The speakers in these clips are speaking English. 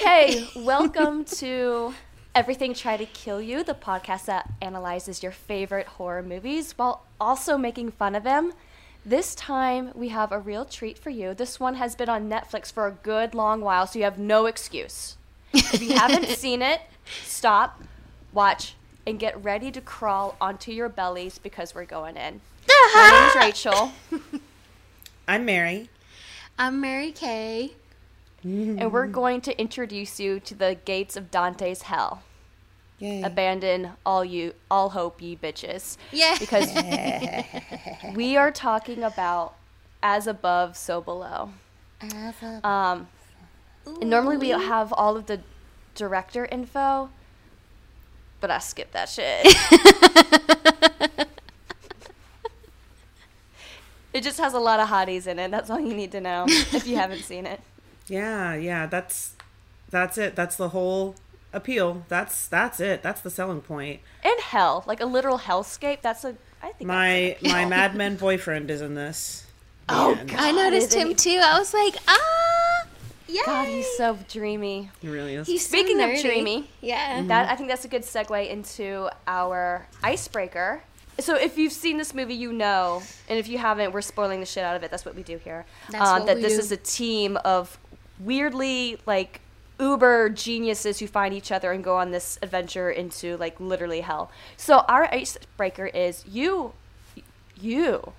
Okay, welcome to Everything Try to Kill You, the podcast that analyzes your favorite horror movies while also making fun of them. This time we have a real treat for you. This one has been on Netflix for a good long while, so you have no excuse. If you haven't seen it, stop, watch, and get ready to crawl onto your bellies because we're going in. My name's Rachel, I'm Mary. I'm Mary Kay. And we're going to introduce you to the gates of Dante's hell. Yay. Abandon all you, all hope, ye bitches. Yeah. because we are talking about as above, so below. Um, and normally we have all of the director info, but I skipped that shit. it just has a lot of hotties in it. That's all you need to know if you haven't seen it. Yeah, yeah, that's that's it. That's the whole appeal. That's that's it. That's the selling point. And hell, like a literal hellscape. That's a. I think My that's my Mad Men boyfriend is in this. Oh, God. I noticed him he- too. I was like, ah, yeah. God, he's so dreamy. He really is. He's so Speaking of dreamy, Yeah. That I think that's a good segue into our icebreaker. So if you've seen this movie, you know, and if you haven't, we're spoiling the shit out of it. That's what we do here. That's Uh, what that we this do. is a team of weirdly like uber geniuses who find each other and go on this adventure into like literally hell. So our icebreaker is you, you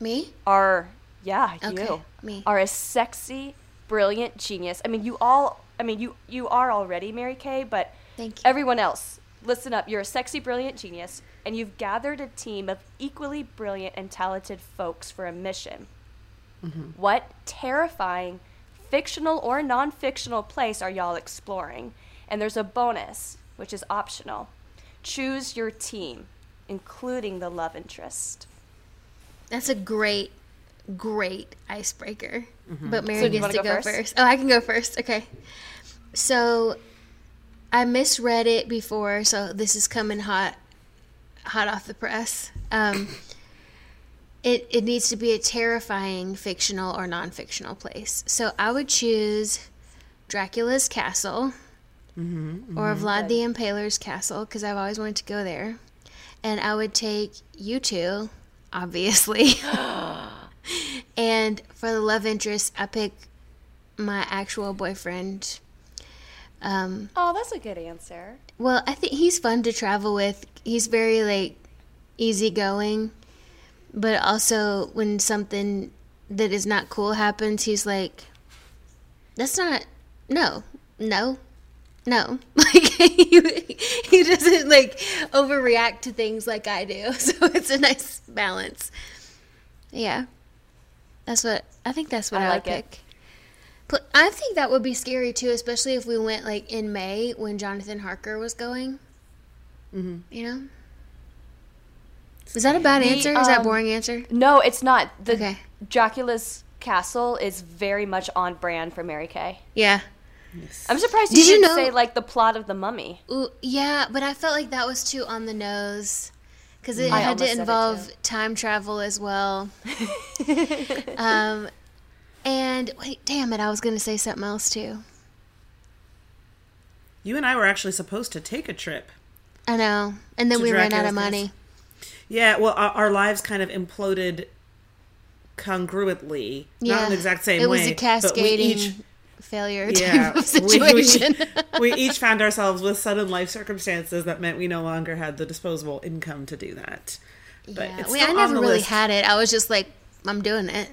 Me? are yeah Okay, you me. are a sexy, brilliant genius. I mean, you all. I mean, you you are already Mary Kay, but Thank you. everyone else, listen up. You're a sexy, brilliant genius, and you've gathered a team of equally brilliant and talented folks for a mission. Mm-hmm. What terrifying, fictional or non-fictional place are y'all exploring? And there's a bonus, which is optional. Choose your team, including the love interest. That's a great, great icebreaker. But Mary So gets wanna to go go first? first? Oh, I can go first. Okay. So, I misread it before, so this is coming hot, hot off the press. Um, it it needs to be a terrifying fictional or non-fictional place. So I would choose Dracula's castle or Vlad the Impaler's castle because I've always wanted to go there, and I would take you two, obviously. and for the love interest, I pick my actual boyfriend. Um, Oh, that's a good answer. well, I think he's fun to travel with. He's very like easygoing, but also when something that is not cool happens, he's like, "That's not no, no, no." Like he, he doesn't like overreact to things like I do, so it's a nice balance. Yeah, that's what I think. That's what I I, like would it. pick. Pl- I think that would be scary too, especially if we went like in May when Jonathan Harker was going. Mm-hmm. You know, is that a bad The, answer? is that a um, boring answer? No, it's not. The Okay. Dracula's castle is very much on brand for Mary Kay. Yeah, I'm surprised you Did you didn't know- say like the plot of the Mummy. Ooh, yeah, but I felt like that was too on the nose because it I had to involve time travel as well. um, and wait, damn it, I was gonna say something else too. You and I were actually supposed to take a trip. I know, and then To we ran out of money. Yeah, well, our, our lives kind of imploded congruently, not Yeah, in the exact same it way. was a cascading each- failure yeah, type of we- we- situation. we each found ourselves with sudden life circumstances that meant we no longer had the disposable income to do that. But yeah, it's we, still I never really list. had it. I was just like, I'm doing it.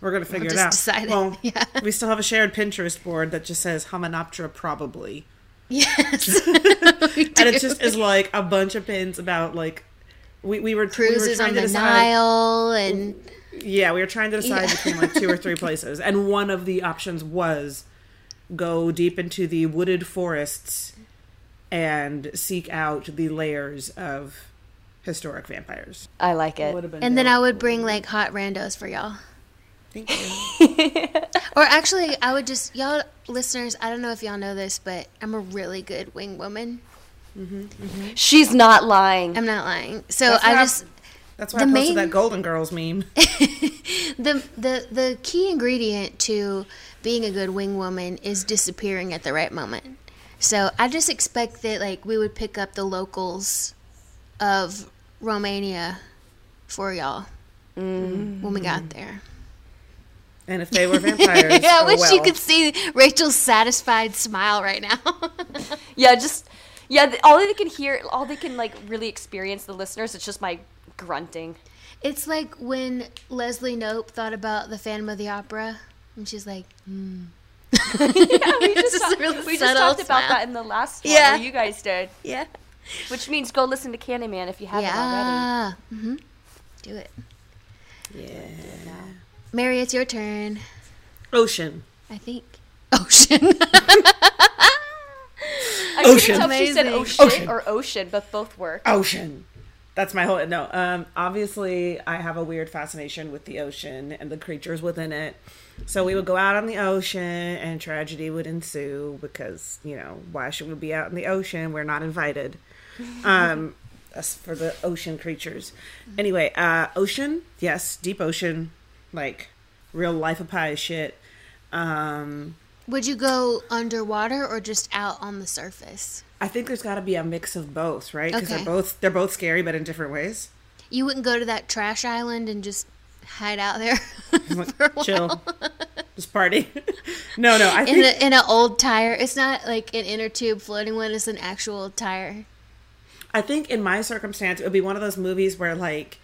We're gonna figure it just out. decided. Well, Yeah. we still have a shared Pinterest board that just says Hominoptera probably, Yes, and it just is like a bunch of pins about like we, we were we were cruises trying on to the decide. Nile and Yeah, we were trying to decide Yeah. between like two or three places, and one of the options was go deep into the wooded forests and seek out the layers of historic vampires. I like Would it. have been and then. I would bring like hot randos for y'all. Thank you. Or actually, I would just y'all listeners. I don't know if y'all know this, but I'm a really good wing woman. Mm-hmm. She's not lying. I'm not lying. So That's I not- just That's why The I posted main- that Golden Girls meme. the the the key ingredient to being a good wing woman is disappearing at the right moment. So I just expect that like we would pick up the locals of Romania for y'all mm. when we got there. And if they were vampires, yeah, I oh wish you could see Rachel's satisfied smile right now. Yeah, just yeah. th- All they can hear, all they can like really experience, the listeners, it's just my grunting. it's like when Leslie Knope thought about the Phantom of the Opera, and she's like, hmm. Yeah, we just, just a talked- really we just subtle talked about that in the last one. Yeah. you guys did, yeah, which means go listen to Candyman if you haven't already. yeah, mm-hmm. do it. Yeah. Mary, it's your turn. Ocean. I think. Ocean. I Ocean. couldn't tell if she said Amazing. ocean, Ocean. or ocean, but both work. Ocean. That's my whole no. Um, obviously, I have a weird fascination with the ocean and the creatures within it. So we would go out on the ocean, and tragedy would ensue because you know why should we be out in the ocean? We're not invited. Um, us for the ocean creatures. Anyway, uh, ocean, yes, deep ocean, like real life of Pi shit. Um, Would you go underwater or just out on the surface? I think there's got to be a mix of both, right? Because Okay. they're both they're both scary, but in different ways. You wouldn't go to that trash island and just hide out there Like, for a while? chill, just party. no, no, I in think a, in an old tire. It's not like an inner tube floating one. It's an actual tire. I think in my circumstance it would be one of those movies where like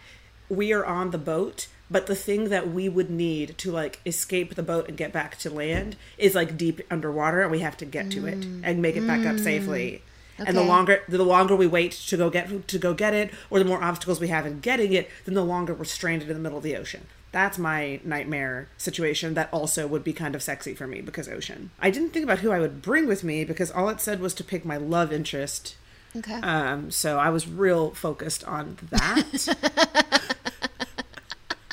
we are on the boat, but the thing that we would need to like escape the boat and get back to land is like deep underwater, and we have to get to it and make it back up safely. And the longer the longer we wait to go get to go get it, or the more obstacles we have in getting it, then the longer we're stranded in the middle of the ocean. That's my nightmare situation. That also would be kind of sexy for me because ocean. I didn't think about who I would bring with me because all it said was to pick my love interest. Okay. Um, so I was real focused on that.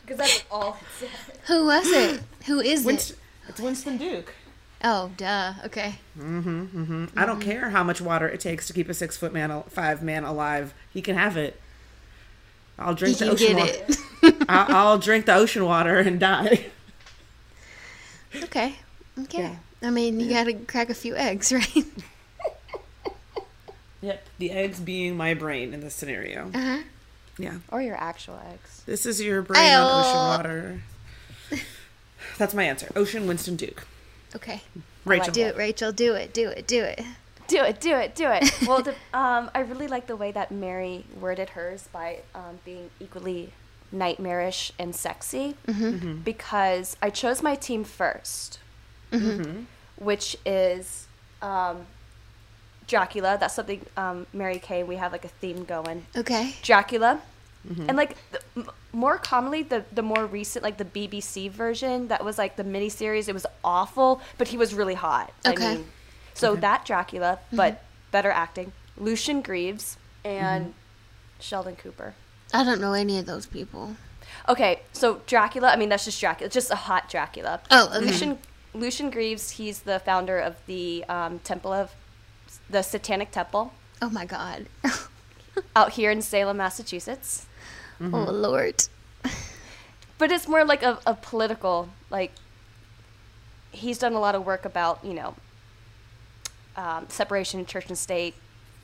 Because that's all it said. Who was it? Who is Winston, it? it's Winston Duke. Oh, duh. Okay. I Mm-hmm. I don't care how much water it takes to keep a six foot man, al- five man alive. He can have it. I'll You drink the can ocean get water. it. I'll, I'll drink the ocean water and die. Okay. Okay. Yeah. I mean, you gotta crack a few eggs, right? Yep. The eggs being my brain in this scenario. Uh huh. Yeah. Or your actual eggs. This is your brain on ocean water. That's my answer. Ocean Winston Duke. Okay. Rachel. Do it, Rachel. Do it. Do it. Do it. Do it, do it, do it. well, the, um, I really like the way that Mary worded hers by um, being equally nightmarish and sexy because I chose my team 1st which is um, Dracula. That's something um, Mary Kay. We have like a theme going. Okay. Dracula. And like the, m- more commonly, the the more recent, like the BBC version, that was like the miniseries. It was awful, but he was really hot. Okay. I mean, so that Dracula, but better acting. Lucien Greaves and Sheldon Cooper. I don't know any of those people. Okay, so Dracula. I mean, that's just Dracula. It's just a hot Dracula. Oh, okay. Lucien Lucien Greaves. He's the founder of the um, Temple of the Satanic Temple Oh my God. out here in Salem, Massachusetts. Oh Lord. but it's more like a, a political like he's done a lot of work about you know um, separation of church and state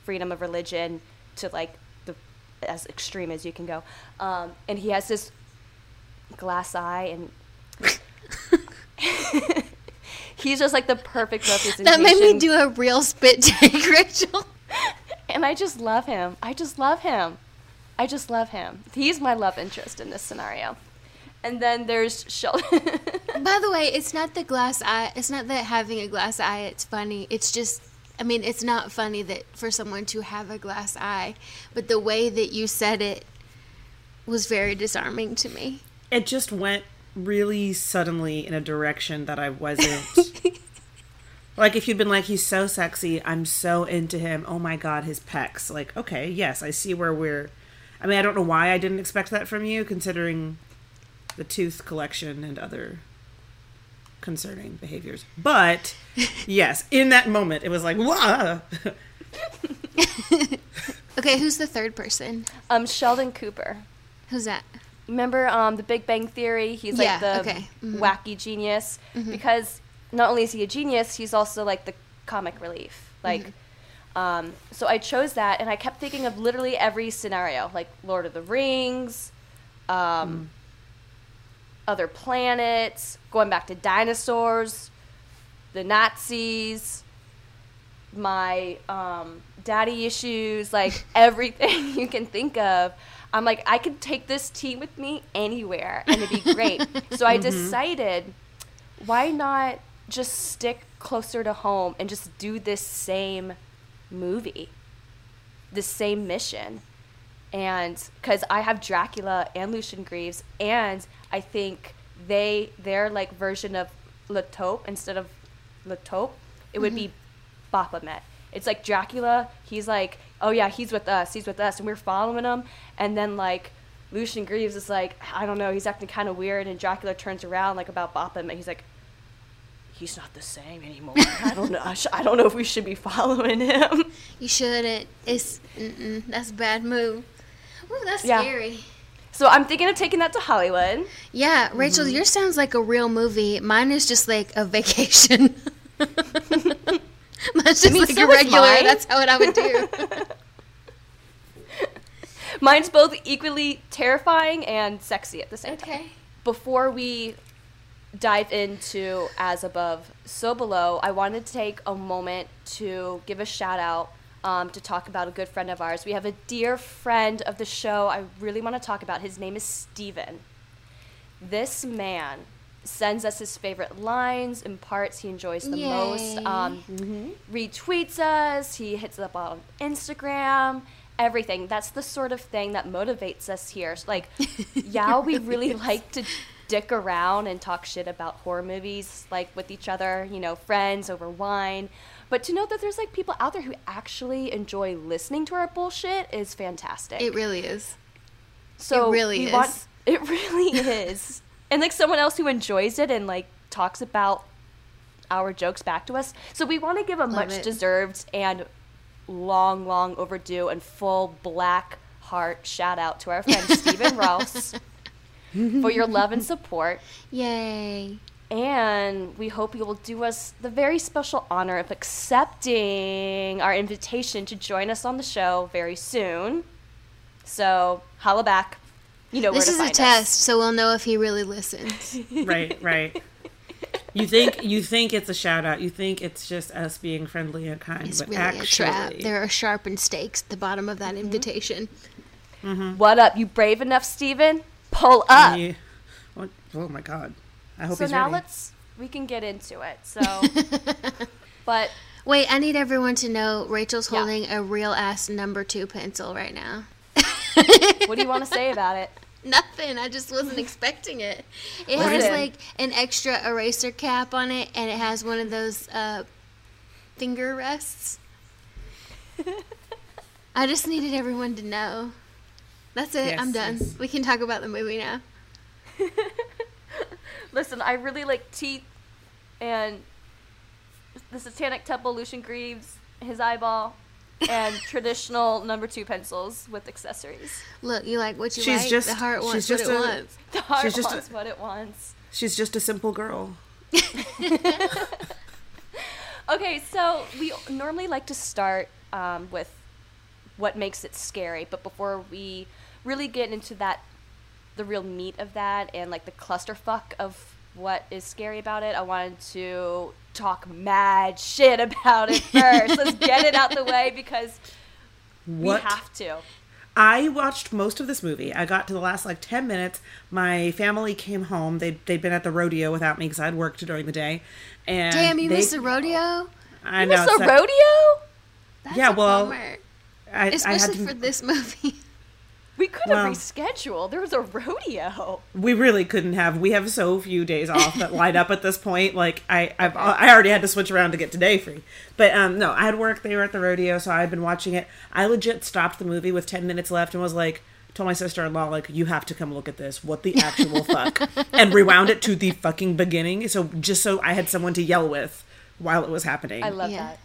freedom of religion to like the as extreme as you can go um, and he has this glass eye and he's just like the perfect representation That made me do a real spit take, Rachel. and i just love him i just love him i just love him he's my love interest in this scenario and then there's sheldon By the way, it's not the glass eye. It's not that having a glass eye. It's funny. It's just. I mean, it's not funny that for someone to have a glass eye, but the way that you said it was very disarming to me. It just went really suddenly in a direction that I wasn't. like if you'd been like, he's so sexy, I'm so into him. Oh my god, his pecs. Like, okay, yes, I see where we're. I mean, I don't know why I didn't expect that from you, considering the tooth collection and other concerning behaviors. But yes, in that moment, it was like, wah. Okay, who's the third person? Um, Sheldon Cooper. Who's that? Remember um, the Big Bang Theory? He's like Yeah, the okay. Mhm. wacky genius because not only is he a genius, he's also like the comic relief. Like, um, so I chose that, and I kept thinking of literally every scenario, like Lord of the Rings, um, other planets, going back to dinosaurs, the Nazis, my um, daddy issues, like everything you can think of. I'm like, I could take this tea with me anywhere and it'd be great. so I mm-hmm. decided, why not just stick closer to home and just do this same movie, this same mission? And because I have Dracula and Lucien Greaves, and I think they their like version of La Taupe instead of La Taupe, it would be mm-hmm. Baphomet. It's like Dracula, he's like, oh yeah, he's with us, he's with us, and we're following him. And then like Lucien Greaves is like, I don't know, he's acting kind of weird, and Dracula turns around like about Baphomet. He's like, he's not the same anymore. I don't know. I, sh- I don't know if we should be following him. You shouldn't. It's mm-mm, that's a bad move. Ooh, that's Yeah. scary. So I'm thinking of taking that to Hollywood. Yeah, Rachel, mm-hmm. yours sounds like a real movie. Mine is just like a vacation. Mine's just mean, like so a regular. That's how it I would do. Mine's both equally terrifying and sexy at the same time. okay. before we dive into as above so below i wanted to take a moment to give a shout out um, to talk about a good friend of ours we have a dear friend of the show i really want to talk about his name is steven this man sends us his favorite lines and parts he enjoys the most Yay. um, retweets us he hits us up on instagram everything that's the sort of thing that motivates us here like yeah we really like to dick around and talk shit about horror movies like with each other you know friends over wine but to know that there's like people out there who actually enjoy listening to our bullshit is fantastic It really is. so It really we want- is. it really is. And like someone else who enjoys it and like talks about our jokes back to us. So we want to give a much it. deserved and long, long overdue and full black heart shout out to our friend Stephen Rouse for your love and support. Yay. And we hope you will do us the very special honor of accepting our invitation to join us on the show very soon. So, holla back. You know This where is to a find test, us. so we'll know if he really listens. right, right. You think you think it's a shout out. You think it's just us being friendly and kind, It's but really actually, a trap. There are sharpened stakes at the bottom of Mm-hmm. that invitation. What up? You brave enough, Steven? Pull up. Yeah. What- oh my god! I hope so he's now ready. let's we can get into it. So, but Wait, I need everyone to know Rachel's Yeah. holding a real ass number two pencil right now. what do you want to say about it? Nothing. I just wasn't expecting it. It What has it? like an extra eraser cap on it, and it has one of those uh, finger rests. I just needed everyone to know. That's it. I'm done. yes. We can talk about the movie now. Listen, I really like teeth and the Satanic Temple, Lucien Greaves, his eyeball, and traditional number two pencils with accessories. Look, you like what you She's like. just- the heart she's wants what just it a- wants. The heart She's just a- wants what it wants. She's just a simple girl. Okay, so we normally like to start um, with what makes it scary, but before we really get into that, the real meat of that and like the clusterfuck of what is scary about it, I wanted to talk mad shit about it first. Let's get it out the way because What? we have to. I watched most of this movie. I got to the last like 10 minutes. My family came home. They'd, they'd been at the rodeo without me because I'd worked during the day. And Damn, you they- missed the rodeo. I You know. missed the rodeo? That's Yeah, a well, bummer. I, I had especially to, for this movie. We could have Well- rescheduled. There was a rodeo. we really couldn't have. We have so few days off that line up at this point. Like I, I've, I already had to switch around to get today free. But um, no, I had work. They were at the rodeo, so I had been watching it. I legit stopped the movie with ten minutes left and was like, told my sister-in-law like, you have to come look at this. What the actual fuck? And rewound it to the fucking beginning. So just so I had someone to yell with while it was happening. I love Yeah. that.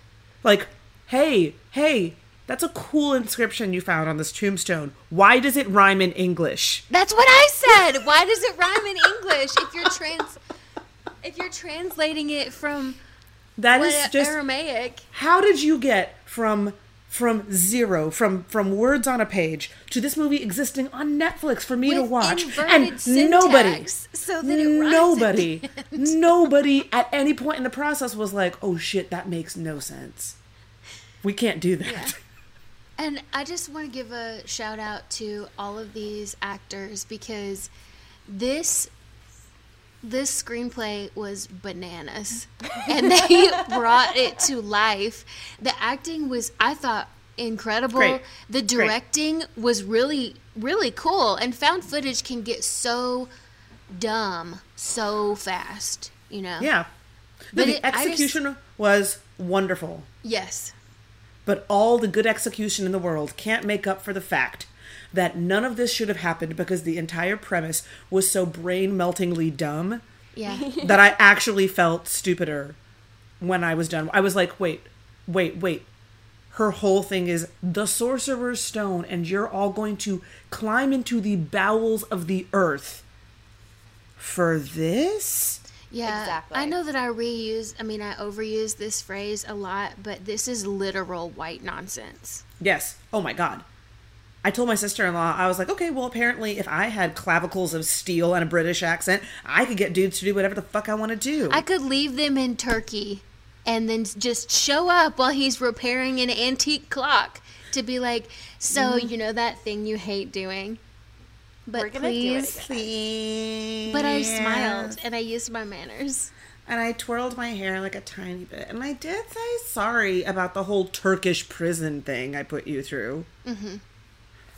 like, hey, hey, That's a cool inscription you found on this tombstone. Why does it rhyme in English? That's what I said. Why does it rhyme in English if you're trans if you're translating it from That is just Aramaic? how did you get from from zero from from words on a page to this movie existing on Netflix for me to watch and nobody so that it rhymes at nobody nobody at any point in the process was like oh shit that makes no sense we can't do that And I just want to give a shout out to all of these actors because this this screenplay was bananas and they brought it to life. The acting was I thought incredible. Great. The directing was really really cool and found footage can get so dumb so fast, you know. yeah No, the it- I just- execution was wonderful Yes. But all the good execution in the world can't make up for the fact that none of this should have happened because the entire premise was so brain meltingly dumb Yeah. that I actually felt stupider when I was done. I was like, wait, wait, wait. Her whole thing is the sorcerer's stone, and you're all going to climb into the bowels of the earth for this? Yeah, Exactly. I know that I reuse, I mean, I overuse this phrase a lot, but this is literal white nonsense. Yes. Oh my god. I told my sister in law, I was like, okay, well, apparently, if I had clavicles of steel and a British accent, I could get dudes to do whatever the fuck I want to do. I could leave them in Turkey and then just show up while he's repairing an antique clock to be like, so, mm-hmm. you know, that thing you hate doing. But We're gonna do it please, again." Please. but I smiled and I used my manners. and I twirled my hair like a tiny bit. And I did say sorry about the whole Turkish prison thing I put you through. Mm-hmm.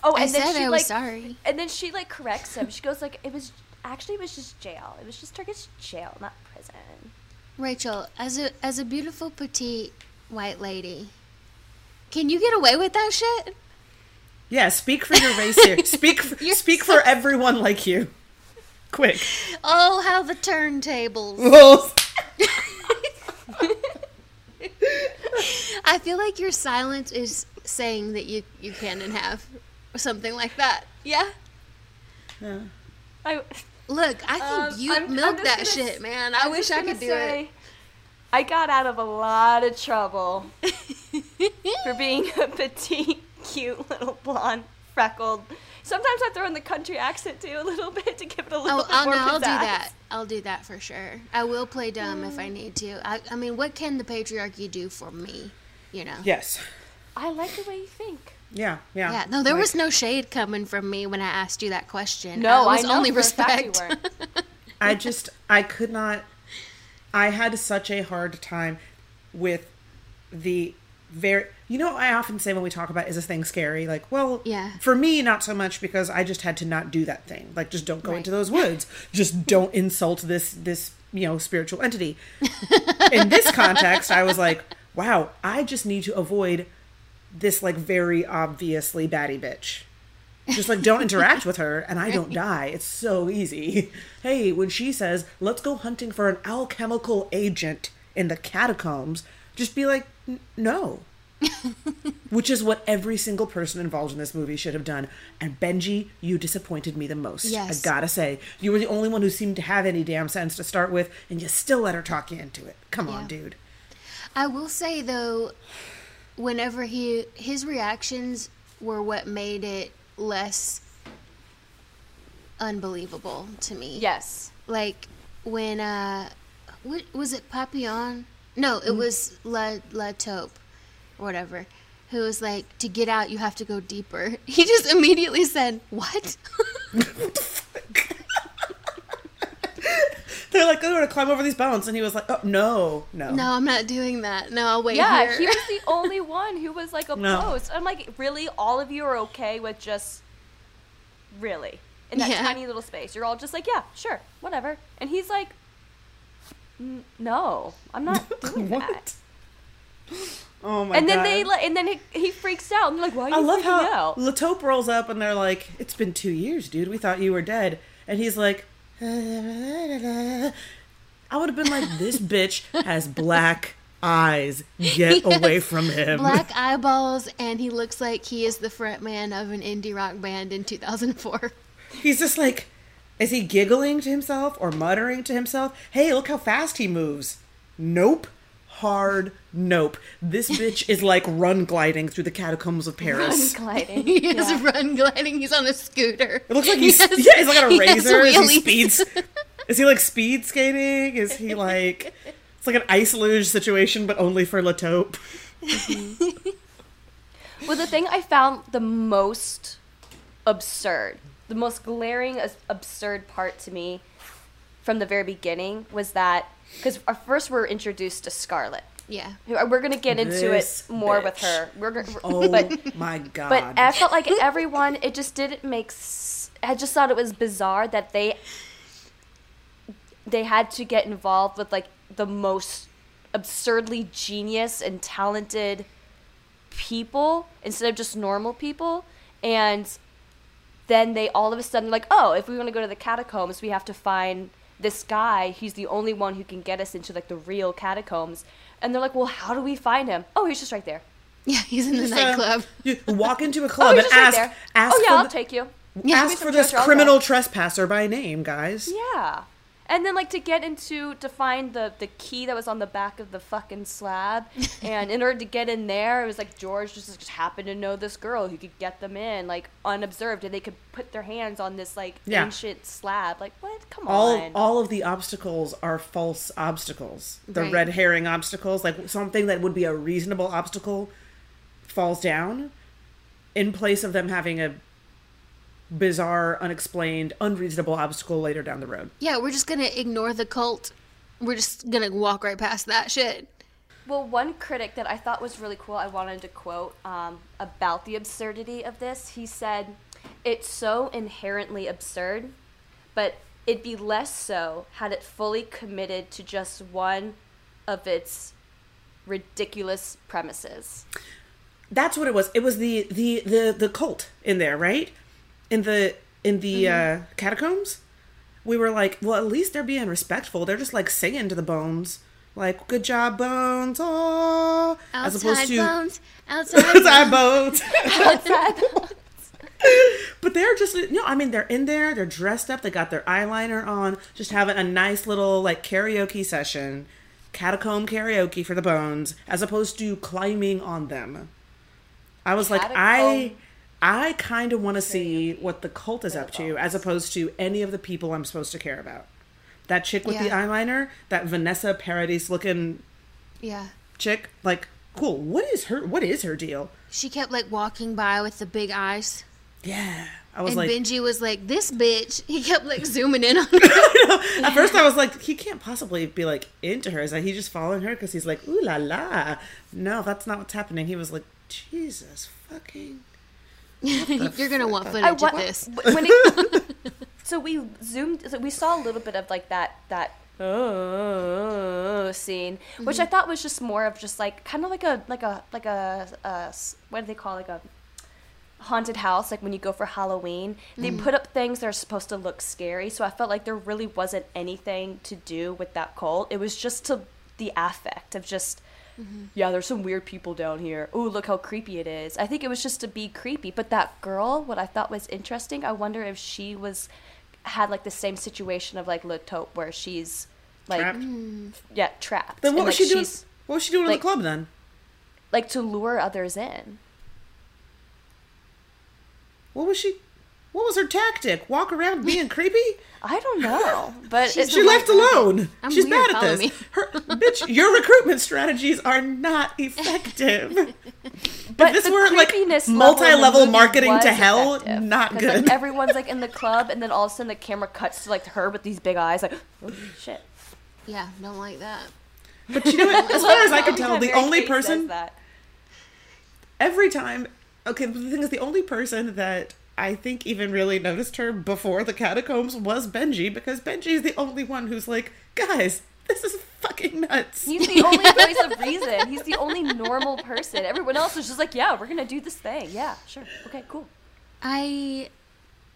Oh, I then said she I was like, sorry. and then she like corrects him. She goes like, "It was actually it was just jail. It was just Turkish jail, not prison." Rachel, as a as a beautiful petite white lady, can you get away with that shit? Yeah, speak for your race here. Speak, for, speak so- for everyone like you. Quick. Oh, how the turntables. I feel like your silence is saying that you, you can and have something like that. Yeah? I Look, I think Um, you I'm- I'm milk that gonna shit, man. I I'm wish I could do say, I got out of a lot of trouble for being a petite, cute little blonde, freckled. Sometimes I throw in the country accent too a little bit to give it a little Oh, bit I'll, more no, I'll do that. I'll do that for sure. I will play dumb if I mm. need to. I, I mean, what can the patriarchy do for me? You know? yes. I like the way you think. Yeah, yeah. Yeah, no, there Like, was no shade coming from me when I asked you that question. No, I it was know only for a fact you respect. I just, I could not. I had such a hard time with the very. You know, I often say when we talk about is this thing scary? Like, well, Yeah. For me, not so much because I just had to not do that thing. Like, just don't go Right. into those woods. just don't insult this this you know spiritual entity. In this context, I was like, wow, I just need to avoid this like very obviously batty bitch. Just like don't interact with her and I don't die. It's so easy. Hey, when she says, "Let's go hunting for an alchemical agent in the catacombs," just be like, "No." Which is what every single person involved in this movie should have done. And Benji, you disappointed me the most. Yes. I gotta say. You were the only one who seemed to have any damn sense to start with, and you still let her talk you into it. Come on, dude. I will say though, whenever he his reactions were what made it less unbelievable to me. Yes. Like when uh what was it Papillon? No, Mm. it was La La Taupe or whatever. Who was like, to get out you have to go deeper. He just immediately said, What? They're like, oh, we're gonna climb over these bones, and he was like, oh, no, no, no, I'm not doing that. No, I'll wait Yeah, here. he was the only one who was like No. opposed. I'm like, really, all of you are okay with just really in that Yeah. tiny little space. You're all just like, yeah, sure, whatever. And he's like, "N- no, I'm not doing that. Oh my And god! then they like, and then he, he freaks out and they're like, why are you I love how out? La Taupe rolls up, and they're like, "It's been two years, dude. We thought you were dead," and he's like, I would have been like, "This bitch has black eyes. Get away from him. Black eyeballs, and he looks like he is the frontman of an indie rock band in 2004. He's just like, is he giggling to himself or muttering to himself? Hey, look how fast he moves. Nope. Hard nope. This bitch is like run gliding through the catacombs of Paris. Run gliding. He is Yeah. run gliding. He's on a scooter. It looks like He he's has- yeah, he's like on a he has razor. Is he speeds? Is he like speed skating? Is he like it's like an ice luge situation, but only for La Taupe? Well, the thing I found the most absurd, the most glaring, as- absurd part to me from the very beginning was that because first we're introduced to Scarlett. Yeah. Uh, we're gonna get into This it more with her. We're, go- Oh but my god! but I felt like everyone, it just didn't make. S- I just thought it was bizarre that they they had to get involved with like the most absurdly genius and talented people instead of just normal people, and then they all of a sudden like, oh, if we want to go to the catacombs, we have to find this guy. He's the only one who can get us into like the real catacombs. And they're like, well, how do we find him? Oh, he's just right there. Yeah, he's in the Just, uh, nightclub. you walk into a Oh, club he's and just right ask, there. ask oh yeah, for I'll the- take you. Yeah, ask for this criminal trespasser by name, guys. Yeah. And then like to get into to find the the key that was on the back of the fucking slab, and in order to get in there, it was like George just, just happened to know this girl who could get them in like unobserved, and they could put their hands on this like Yeah. ancient slab. Like what? Come all on. all of the obstacles are false obstacles. The Right. red herring obstacles, like something that would be a reasonable obstacle, falls down in place of them having a bizarre, unexplained, unreasonable obstacle later down the road. Yeah, we're just gonna ignore the cult. We're just gonna walk right past that shit. Well, one critic that I thought was really cool, I wanted to quote um, about the absurdity of this. He said, It's so inherently absurd, but it'd be less so had it fully committed to just one of its ridiculous premises. That's what it was. It was the the the the cult in there, right? In the in the Mm-hmm. uh, catacombs. We were like, well, at least they're being respectful. They're just like singing to the bones, like "Good job, bones," oh, as opposed Outside to bones, outside outside bones. bones. but they're just, you know, I mean, they're in there, they're dressed up, they got their eyeliner on, just having a nice little like karaoke session, catacomb karaoke for the bones, as opposed to climbing on them. I was like, I, Catacomb I kind of want to see what the cult is up to, as opposed to any of the people I'm supposed to care about. That chick with the eyeliner, that Vanessa Paradis looking Yeah. chick, like, cool. What is her? What is her deal? She kept like walking by with the big eyes. Yeah, I was And like, Benji was like, This bitch. He kept like zooming in on her. At first, I was like, he can't possibly be like into her. Is that he just following her because he's like, ooh la la? No, that's not what's happening. He was like, Jesus fucking. You're gonna want footage I of this. when it, so we zoomed. So we saw a little bit of like that that uh, scene, which I thought was just more of just like kind of like a like a like a, a s- what do they call like a haunted house like when you go for halloween they put up things that are supposed to look scary so i felt like there really wasn't anything to do with that cult it was just to the affect of just Mm-hmm. yeah there's some weird people down here oh look how creepy it is i think it was just to be creepy but that girl what i thought was interesting i wonder if she was had like the same situation of like Le Taupe where she's like Trapped? Mm. yeah trapped Then what And, was like, she doing? What was she doing in the club then? like to lure others in What was she? What was her tactic? Walk around being creepy? I don't know, but She's She left right alone. I'm She's weird, bad at this. me. Her bitch, your recruitment strategies are not effective. but if this the were like creepiness level multi-level marketing to hell, effective. not 'Cause, good. Like, everyone's like in the club, and then all of a sudden the camera cuts to like her with these big eyes, like oh shit. Yeah, don't like that. but you know what? As far as I can tell, the only Kate person that. every time okay the thing is the only person that i think even really noticed her before the catacombs was benji because benji is the only one who's like guys this is fucking nuts He's the only voice of reason. He's the only normal person. Everyone else is just like, yeah, we're gonna do this thing. Yeah, sure. Okay, cool. I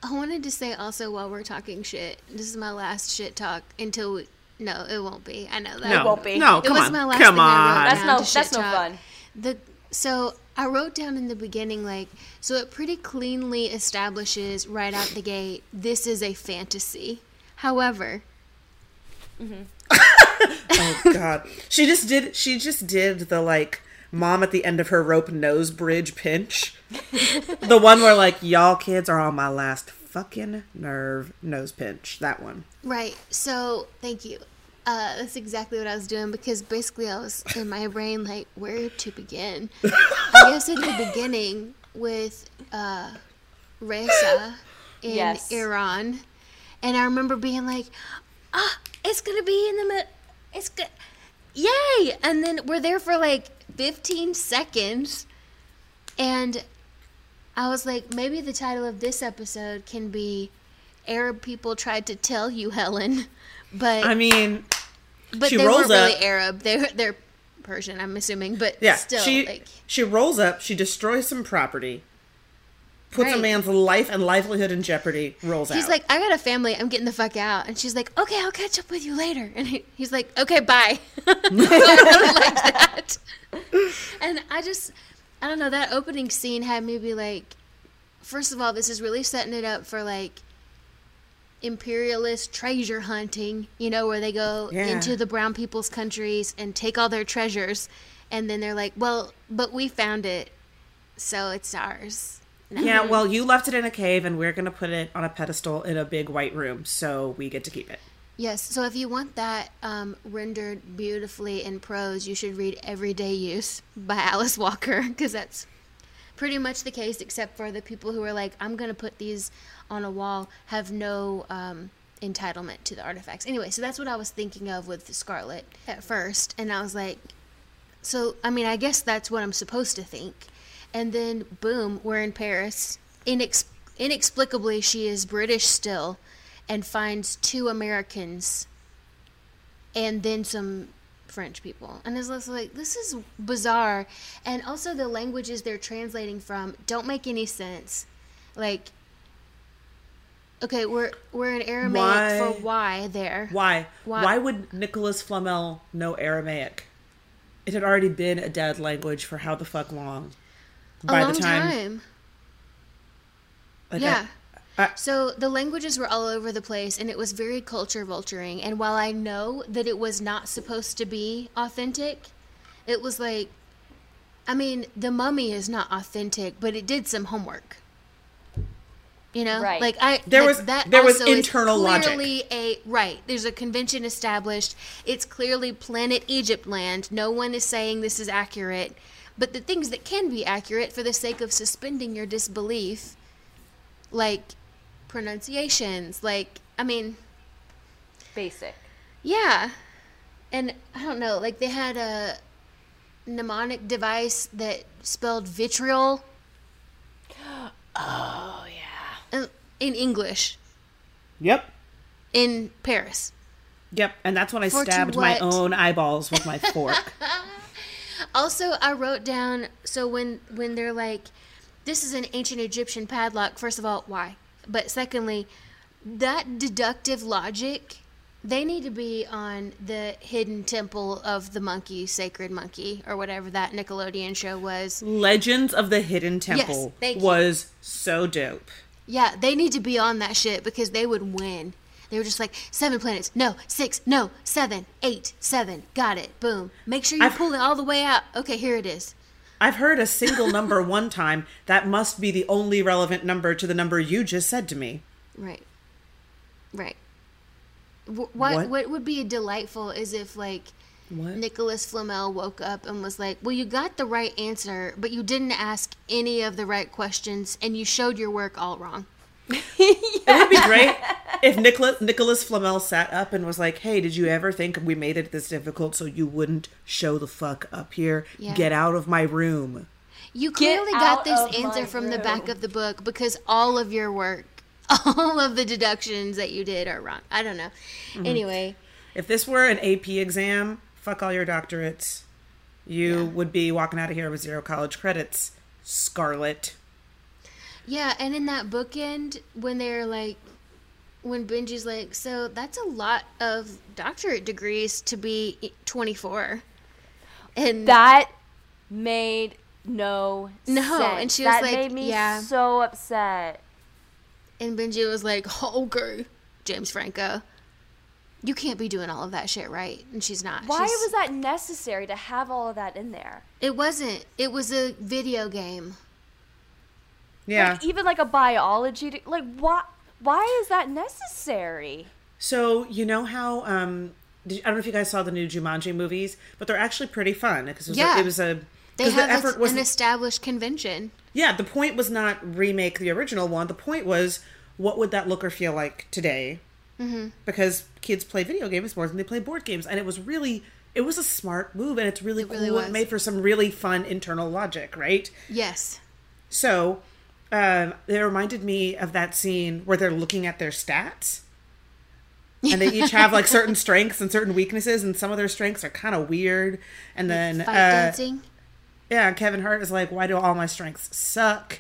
I wanted to say also while we're talking shit, this is my last shit talk until we, No, it won't be. I know that. No, won't be. No, It come was on, my last come thing I wrote on. That's down no to shit that's no talk. fun. The so I wrote down in the beginning like so it pretty cleanly establishes right out the gate this is a fantasy. However, mm-hmm. Oh God, she just did. She just did the like mom at the end of her rope nose bridge pinch. the one where like y'all kids are on my last fucking nerve nose pinch. That one. right. So, thank you. Uh, that's exactly what I was doing because basically I was in my brain like where to begin. I guess at the beginning with uh, Reza in Yes. Iran, and I remember being like, "Ah, it's gonna be in the middle. it's good, yay!" And then we're there for like 15 seconds, and I was like, maybe the title of this episode can be "Arab People Tried to Tell You, Helen," but I mean, but she they rolls weren't really up. Arab. They're they're Persian, I'm assuming, but yeah. still, she like she rolls up. She destroys some property. Puts a man's life and livelihood in jeopardy. Rolls he's out. like, I got a family. I'm getting the fuck out. And she's like, Okay, I'll catch up with you later. And he, he's like, Okay, bye. I really like that. And I just, I don't know. That opening scene had me be like, first of all, this is really setting it up for like imperialist treasure hunting, you know, where they go Yeah. into the brown people's countries and take all their treasures. And then they're like, Well, but we found it. So it's ours. yeah. Well, you left it in a cave, and we're gonna put it on a pedestal in a big white room, so we get to keep it. Yes, so if you want that um, rendered beautifully in prose, you should read Everyday Use by Alice Walker, because that's pretty much the case, except for the people who are like, I'm going to put these on a wall, have no um, entitlement to the artifacts. Anyway, so that's what I was thinking of with Scarlett at first, and I was like, so, I mean, I guess that's what I'm supposed to think. And then, boom, we're in Paris. Inex- inexplicably, she is British still and finds two Americans and then some French people. And it's like, this is bizarre. And also, the languages they're translating from don't make any sense. Like, okay, we're, we're in Aramaic Why? for why there. Why? Why- Why, would Nicholas Flamel know Aramaic? It had already been a dead language for how the fuck long? A long time. like, Yeah. I- I- So the languages were all over the place and it was very culture vulturing. And while I know that it was not supposed to be authentic, it was like, I mean, the mummy is not authentic, but it did some homework. You know, Right. like I There that- was- that there was also is internal logic. a right. There's a convention established. It's clearly Planet Egypt land. No one is saying this is accurate, but the things that can be accurate for the sake of suspending your disbelief, like pronunciations, like I mean, Basic. yeah, and I don't know, like they had a mnemonic device that spelled vitriol Oh yeah. in English Yep. in Paris. Yep. And that's when I For stabbed my own eyeballs with my fork. Also, I wrote down so when when they're like, "This is an ancient Egyptian padlock." First of all, why? But secondly, that deductive logic, they need to be on the hidden temple of the monkey, sacred monkey, or whatever that Nickelodeon show was. Legends of the Hidden Temple thank you. was so dope. Yeah, they need to be on that shit because they would win. They were just like seven planets, no six, no seven, eight, seven. Got it. Boom. Make sure you I've- pull it all the way out. Okay, here it is. I've heard a single number one time. That must be the only relevant number to the number you just said to me. Right. Right. What, What? what would be delightful is if like What? Nicholas Flamel woke up and was like, "Well, you got the right answer, but you didn't ask any of the right questions, and you showed your work all wrong." It would be great if Nicholas Nicholas Flamel sat up and was like, "Hey, did you ever think we made it this difficult so you wouldn't show the fuck up here? Yeah. Get out of my room." You Get clearly got this answer my from the back of the book because all of your work, all of the deductions that you did are wrong. I don't know. Mm-hmm. Anyway, If this were an AP exam, fuck all your doctorates. You Yeah. would be walking out of here with zero college credits. Scarlett. Yeah, and in that bookend when they're like when Benji's like, so that's a lot of doctorate degrees to be 24. And That made no No, sense. and she was that like, made me yeah. so upset. and Benji was like, oh, okay, James Franco, you can't be doing all of that shit, right? And she's not. Why She's- was that necessary to have all of that in there? It wasn't. It was a video game. Yeah. Like, even like a biology, like why? Why is that necessary? So you know how um, did, I don't know if you guys saw the new Jumanji movies, but they're actually pretty fun because it was Yeah. it was a They 'cause the effort was an established convention. yeah the point was not remake the original one. The point was what would that look or feel like today? Mm-hmm. Because kids play video games more than they play board games, and it was really it was a smart move, and it's really It cool. really It made for some really fun internal logic, right? Yes. So um, it reminded me of that scene where they're looking at their stats. And they each have like certain strengths and certain weaknesses, and some of their strengths are kind of weird. And then, Fight uh, dancing. yeah, Kevin Hart is like, "Why do all my strengths suck?"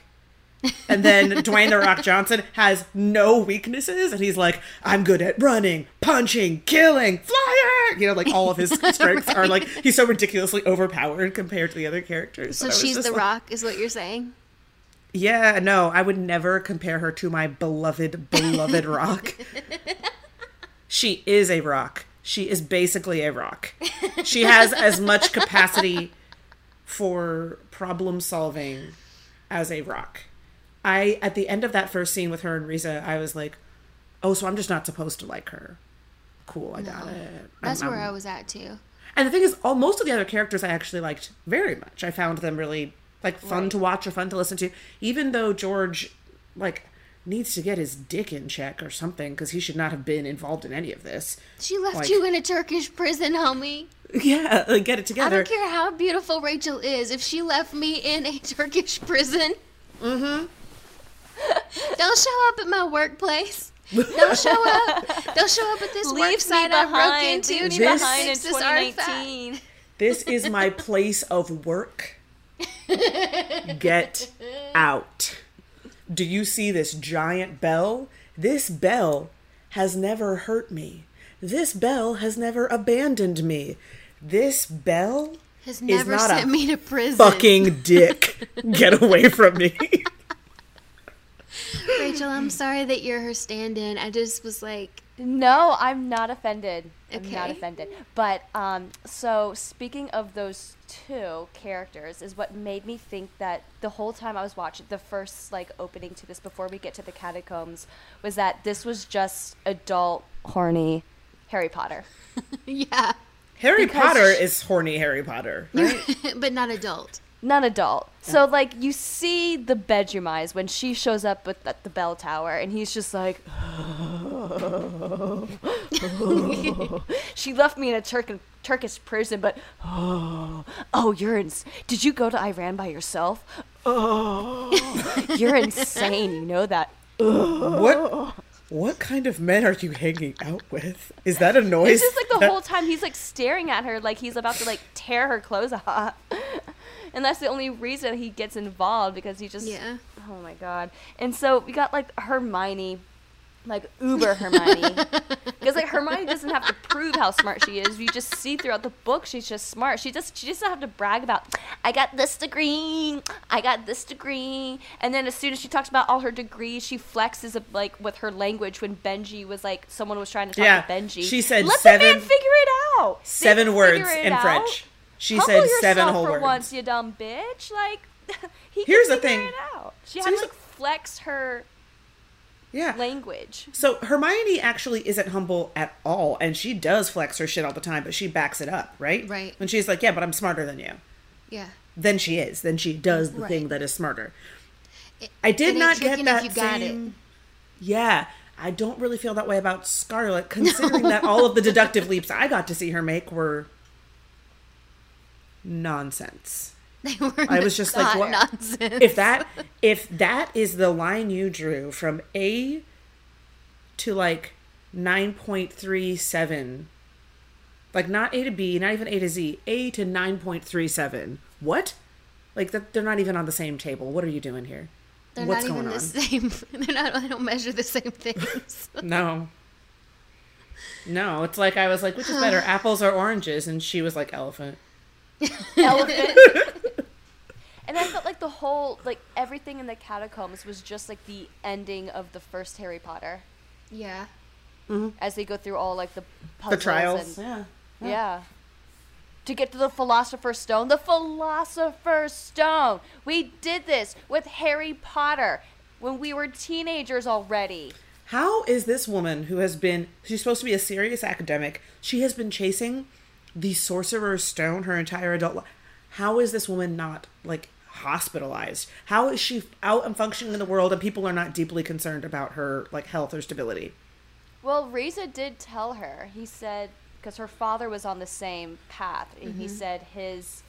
And then Dwayne the Rock Johnson has no weaknesses, and he's like, "I'm good at running, punching, killing, flying." You know, like all of his strengths are like he's so ridiculously overpowered compared to the other characters. So that I was she's the like- rock, is what you're saying? Yeah, no, I would never compare her to my beloved, beloved rock. she is a rock. She is basically a rock. She has as much capacity for problem solving as a rock. I at the end of that first scene with her and Reza, I was like, "Oh, so I'm just not supposed to like her." Cool, I got it. That's I'm- where I'm- I was at too. and the thing is, all most of the other characters I actually liked very much. I found them really like fun Right. to watch or fun to listen to. Even though George like needs to get his dick in check or something because he should not have been involved in any of this. She left Like- you in a Turkish prison, homie. Yeah, like, get it together I don't care how beautiful Rachel is. If she left me in a Turkish prison, Mm-hmm. don't show up at my workplace. Don't show up. Don't show up at this work Leave me site I broke behind. into. Leave me to This- behind in this 2019. This is my place of work. Get out. Do you see this giant bell? This bell has never hurt me. This bell has never abandoned me. This bell Has never not sent a me to prison. fucking dick. Get away from me. Rachel, I'm sorry that you're her stand-in. I just was like, No, I'm not offended. I'm not offended. But um, so speaking of those two characters, is what made me think that the whole time I was watching the first like opening to this before we get to the catacombs was that this was just adult horny Harry Potter. yeah, Harry Because Potter sh- is horny Harry Potter, right? but not adult. Non adult. So like you see the bedroom eyes when she shows up with at the bell tower, and he's just like, she left me in a Turk- Turkish prison, but oh, oh, you're ins- Did you go to Iran by yourself? Oh, you're insane. You know that. what what kind of men are you hanging out with? Is that a noise? It's just like the that- whole time he's like staring at her like he's about to like tear her clothes off. And that's the only reason he gets involved because he just Yeah. Oh my god. And so we got like Hermione like uber Hermione. Because like Hermione doesn't have to prove how smart she is. You just see throughout the book she's just smart. She just she doesn't have to brag about I got this degree, I got this degree. And then as soon as she talks about all her degrees, she flexes uh, like with her language when Benji was like someone was trying to talk Yeah, to Benji. she said Let seven- the man figure it out. Seven can words in out. French. She Humble said yourself seven whole for words. once, you dumb bitch. Like he can Here's the figure thing. it out. She So had to like flex her Yeah. language. So Hermione actually isn't humble at all, and she does flex her shit all the time, but she backs it up, right? Right. When she's like, "Yeah, but I'm smarter than you," Yeah. then she is. Then she does the Right. thing that is smarter. It- I did not tricking get if that you got it. same. Yeah, I don't really feel that way about Scarlett, considering that all of the deductive leaps I got to see her make were nonsense. They were I was just like, what? nonsense. if that if that is the line you drew from A to like 9.37 like not A to B, not even A to Z, A to 9.37. What? Like that they're not even on the same table. What are you doing here? They're what's not even the on. same. They're not. I don't measure the same things. No. No, it's like I was like, which is better, apples or oranges? And she was like, elephant. Elephant. and I felt like the whole, like everything in the catacombs was just like the ending of the first Harry Potter, yeah. Mm-hmm. as they go through all like the The trials. and yeah. yeah. To get to the Philosopher's Stone, the Philosopher's Stone. We did this with Harry Potter when we were teenagers already. How is this woman who has been, she's supposed to be a serious academic, she has been chasing the Sorcerer's Stone her entire adult life. How is this woman not, like, hospitalized? How is she out and functioning in the world and people are not deeply concerned about her, like, health or stability? Well, Reza did tell her. He said because her father was on the same path, and he mm-hmm. said his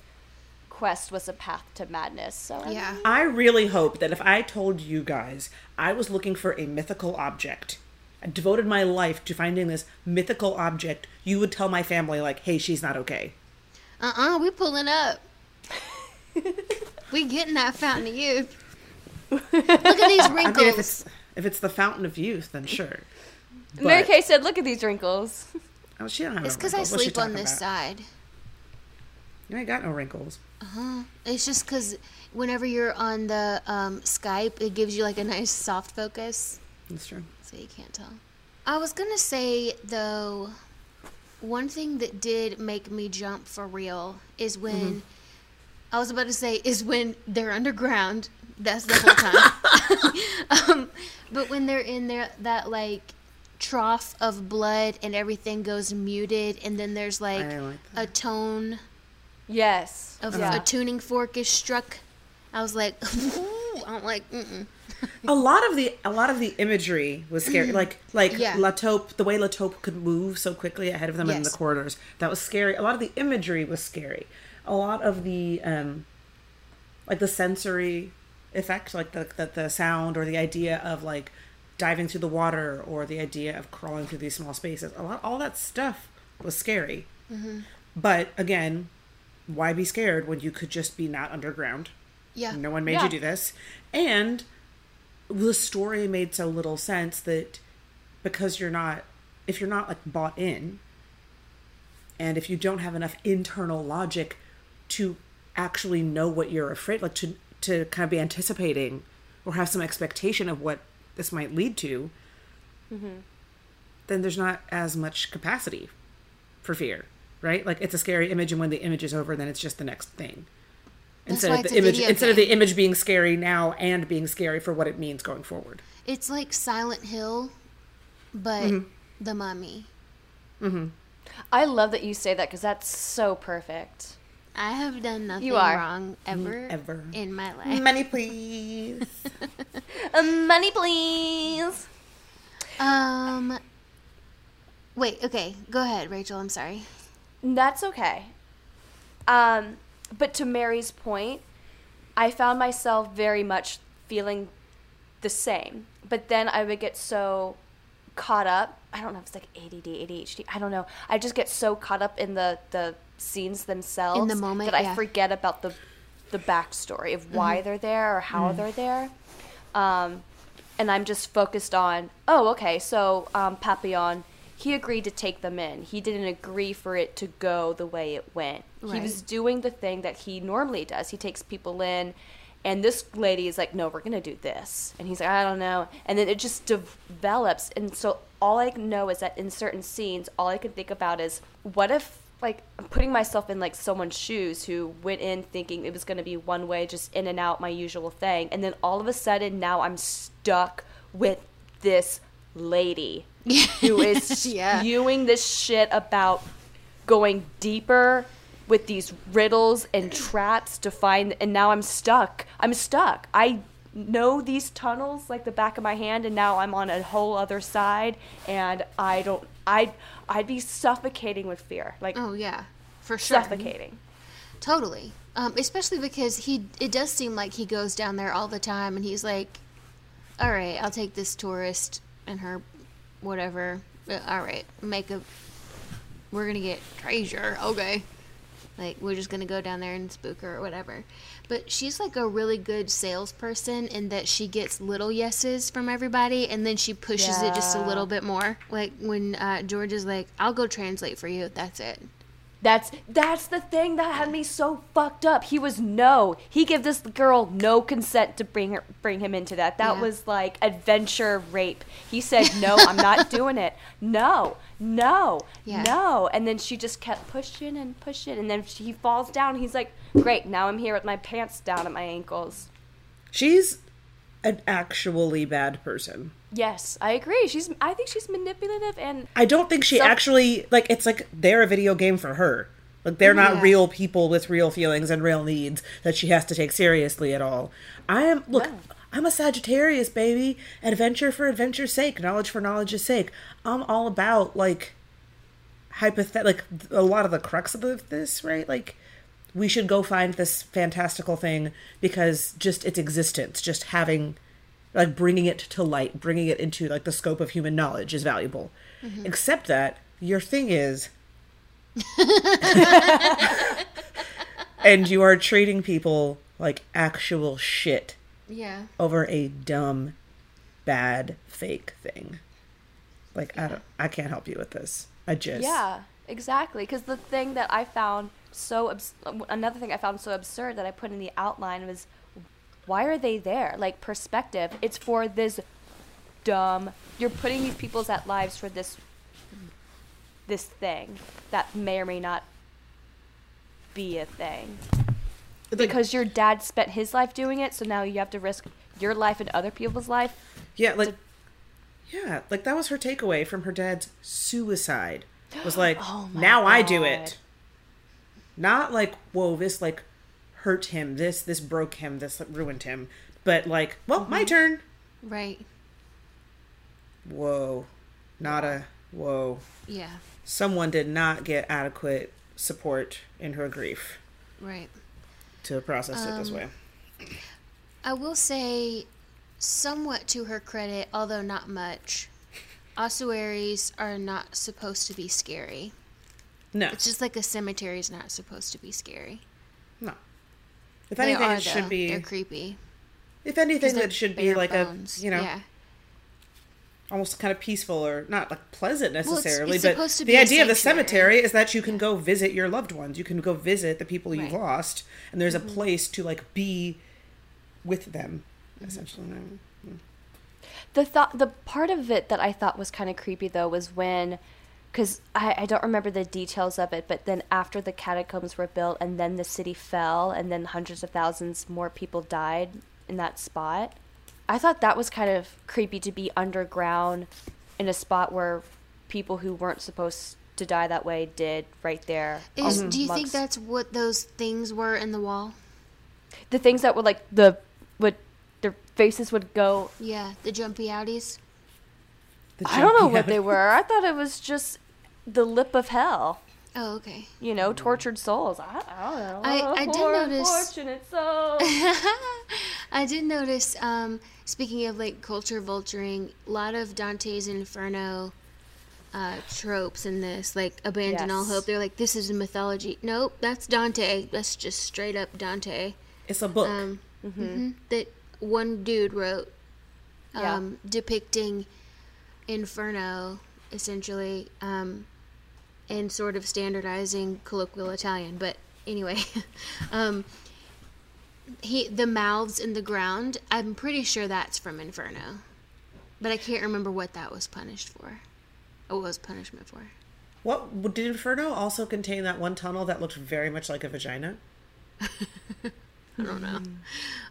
quest was a path to madness. So I Yeah. mean, I really hope that if I told you guys I was looking for a mythical object, I devoted my life to finding this mythical object, you would tell my family, like, hey, she's not okay. Uh uh we pulling up. we getting that fountain of youth. Look at these I wrinkles. mean, if it's if it's the fountain of youth, then sure. Mary Kay said, "Look at these wrinkles." Oh, she don't have it's no because I wrinkles. What's she sleep on this about? side. You ain't got no wrinkles. Uh huh. It's just because whenever you're on the um, Skype, it gives you like a nice soft focus, That's true. so you can't tell. I was gonna say though, one thing that did make me jump for real is when I was about to say is when they're underground. That's the whole time. um, but when they're in there, that like trough of blood and everything goes muted, and then there's like like a tone Yes. of yeah. a tuning fork is struck. I was like, I'm like, mm-mm. A lot of the a lot of the imagery was scary. Like like Yeah. La Taupe, the way La Taupe could move so quickly ahead of them in the corridors, that was scary. A lot of the imagery was scary. A lot of the um, like the sensory effect, like the the, the sound or the idea of like diving through the water or the idea of crawling through these small spaces. A lot, all that stuff was scary. But again, why be scared when you could just be not underground? yeah, No one made Yeah. you do this. And the story made so little sense that because you're not, if you're not like bought in, and if you don't have enough internal logic to actually know what you're afraid, like to to kind of be anticipating or have some expectation of what this might lead to, mm-hmm. then there's not as much capacity for fear, right? Like it's a scary image, and when the image is over, then it's just the next thing. That's Instead of the image, video instead of the image being scary now and being scary for what it means going forward. it's like Silent Hill, but Mm-hmm. the Mummy. I love that you say that because that's so perfect. I have done nothing are. wrong ever, Ever. in my life. Money, please. Uh, money, please. Um, wait, okay, go ahead, Rachel. I'm sorry. That's okay. Um, but to Mary's point, I found myself very much feeling the same. But then I would get so caught up. I don't know if it's like ADD, ADHD. I don't know. I just get so caught up in the the scenes themselves In the moment, that I yeah. forget about the the backstory of why they're there or how they're there. Um, and I'm just focused on, oh, okay, so um, Papillon, he agreed to take them in. He didn't agree for it to go the way it went. He was doing the thing that he normally does. He takes people in, and this lady is like, no, we're to do this. And he's like, I don't know. And then it just develops. And so all I know is that in certain scenes, all I can think about is, what if like I'm putting myself in like someone's shoes who went in thinking it was going to be one way just in and out my usual thing and then all of a sudden now I'm stuck with this lady who is Yeah. spewing this shit about going deeper with these riddles and traps to find and now I'm stuck. I'm stuck. I know these tunnels like the back of my hand and now I'm on a whole other side and I don't I I'd be suffocating with fear. Like Oh yeah, for sure. suffocating. Totally. Um, especially because he, it does seem like he goes down there all the time, and he's like, "All right, I'll take this tourist and her, whatever. All right, make a. We're gonna get treasure, okay." Like we're just gonna go down there and spook her or whatever. But she's like a really good salesperson in that she gets little yeses from everybody, and then she pushes it just a little bit more. Like when uh, George is like, "I'll go translate for you." That's it. That's that's the thing that had me so fucked up. He was no. He gave this girl no consent to bring her bring him into that. That Yeah. was like adventure rape. He said, "No, I'm not doing it. No, no, Yeah. no." And then she just kept pushing and pushing, and then she, he falls down. He's like, "Great, now I'm here with my pants down at my ankles." She's an actually bad person. Yes, I agree. She's. I think she's manipulative and I don't think she So- actually like it's like they're a video game for her. Like they're not Yeah. real people with real feelings and real needs that she has to take seriously at all. I am look, No. I'm a Sagittarius, baby. Adventure for adventure's sake, knowledge for knowledge's sake. I'm all about like hypothet like a lot of the crux of this, right? Like we should go find this fantastical thing because just its existence, just having like bringing it to light, bringing it into like the scope of human knowledge is valuable. Mm-hmm. Except that your thing is and you are treating people like actual shit Yeah. over a dumb bad fake thing. Like I don't I can't help you with this. I just Yeah, exactly. Because the thing that I found so abs- another thing I found so absurd that I put in the outline was, why are they there? Like perspective. It's for this dumb. You're putting these people's at lives for this this thing that may or may not be a thing. Like- Because your dad spent his life doing it, so now you have to risk your life and other people's life. Yeah, like yeah, like that was her takeaway from her dad's suicide. Was like, Oh now I do it. Not like, whoa, this like hurt him, this this broke him, this like, ruined him, but like, well, my Mm-hmm. turn. Right. Whoa, not a whoa. Yeah. Someone did not get adequate support in her grief Right. to process it Um, this way. I will say, somewhat to her credit, although not much, ossuaries are not supposed to be scary. No, It's just like a cemetery is not supposed to be scary. no. If They anything, are, it should though. be. They're creepy. If anything, they're that should be like bones. a you know Yeah. almost kind of peaceful or not like pleasant it's- necessarily, it's but the idea of the cemetery is that you can go visit your loved ones. You can go visit the people you've Right. Mm-hmm. lost, and there's a place to like be with them. Mm-hmm. Essentially, the thought the part of it that i thought was kind of creepy though was when because I, I don't remember the details of it but then after the catacombs were built and then the city fell and then hundreds of thousands more people died in that spot i thought that was kind of creepy to be underground in a spot where people who weren't supposed to die that way did right there Is, do you think that's what those things were in the wall? the things that were like the would their faces would go Yeah, the jumpy outies. I don't know what they were i thought it was just the lip of hell Oh, okay. you know, tortured souls. I, I don't know. I- I did Poor notice- Unfortunate soul. I did notice, um, speaking of like culture vulturing, a lot of Dante's Inferno uh, tropes in this, like abandon all hope. They're like, this is a mythology. Nope, that's Dante. That's just straight up Dante. It's a book. Um, mhm, that one dude wrote, Yeah. um, depicting Inferno, essentially, um, and sort of standardizing colloquial Italian. But anyway, um, he the mouths in the ground. I'm pretty sure that's from Inferno, but I can't remember what that was punished for. What was punishment for? what did Inferno also contain? That one tunnel that looked very much like a vagina. I don't know.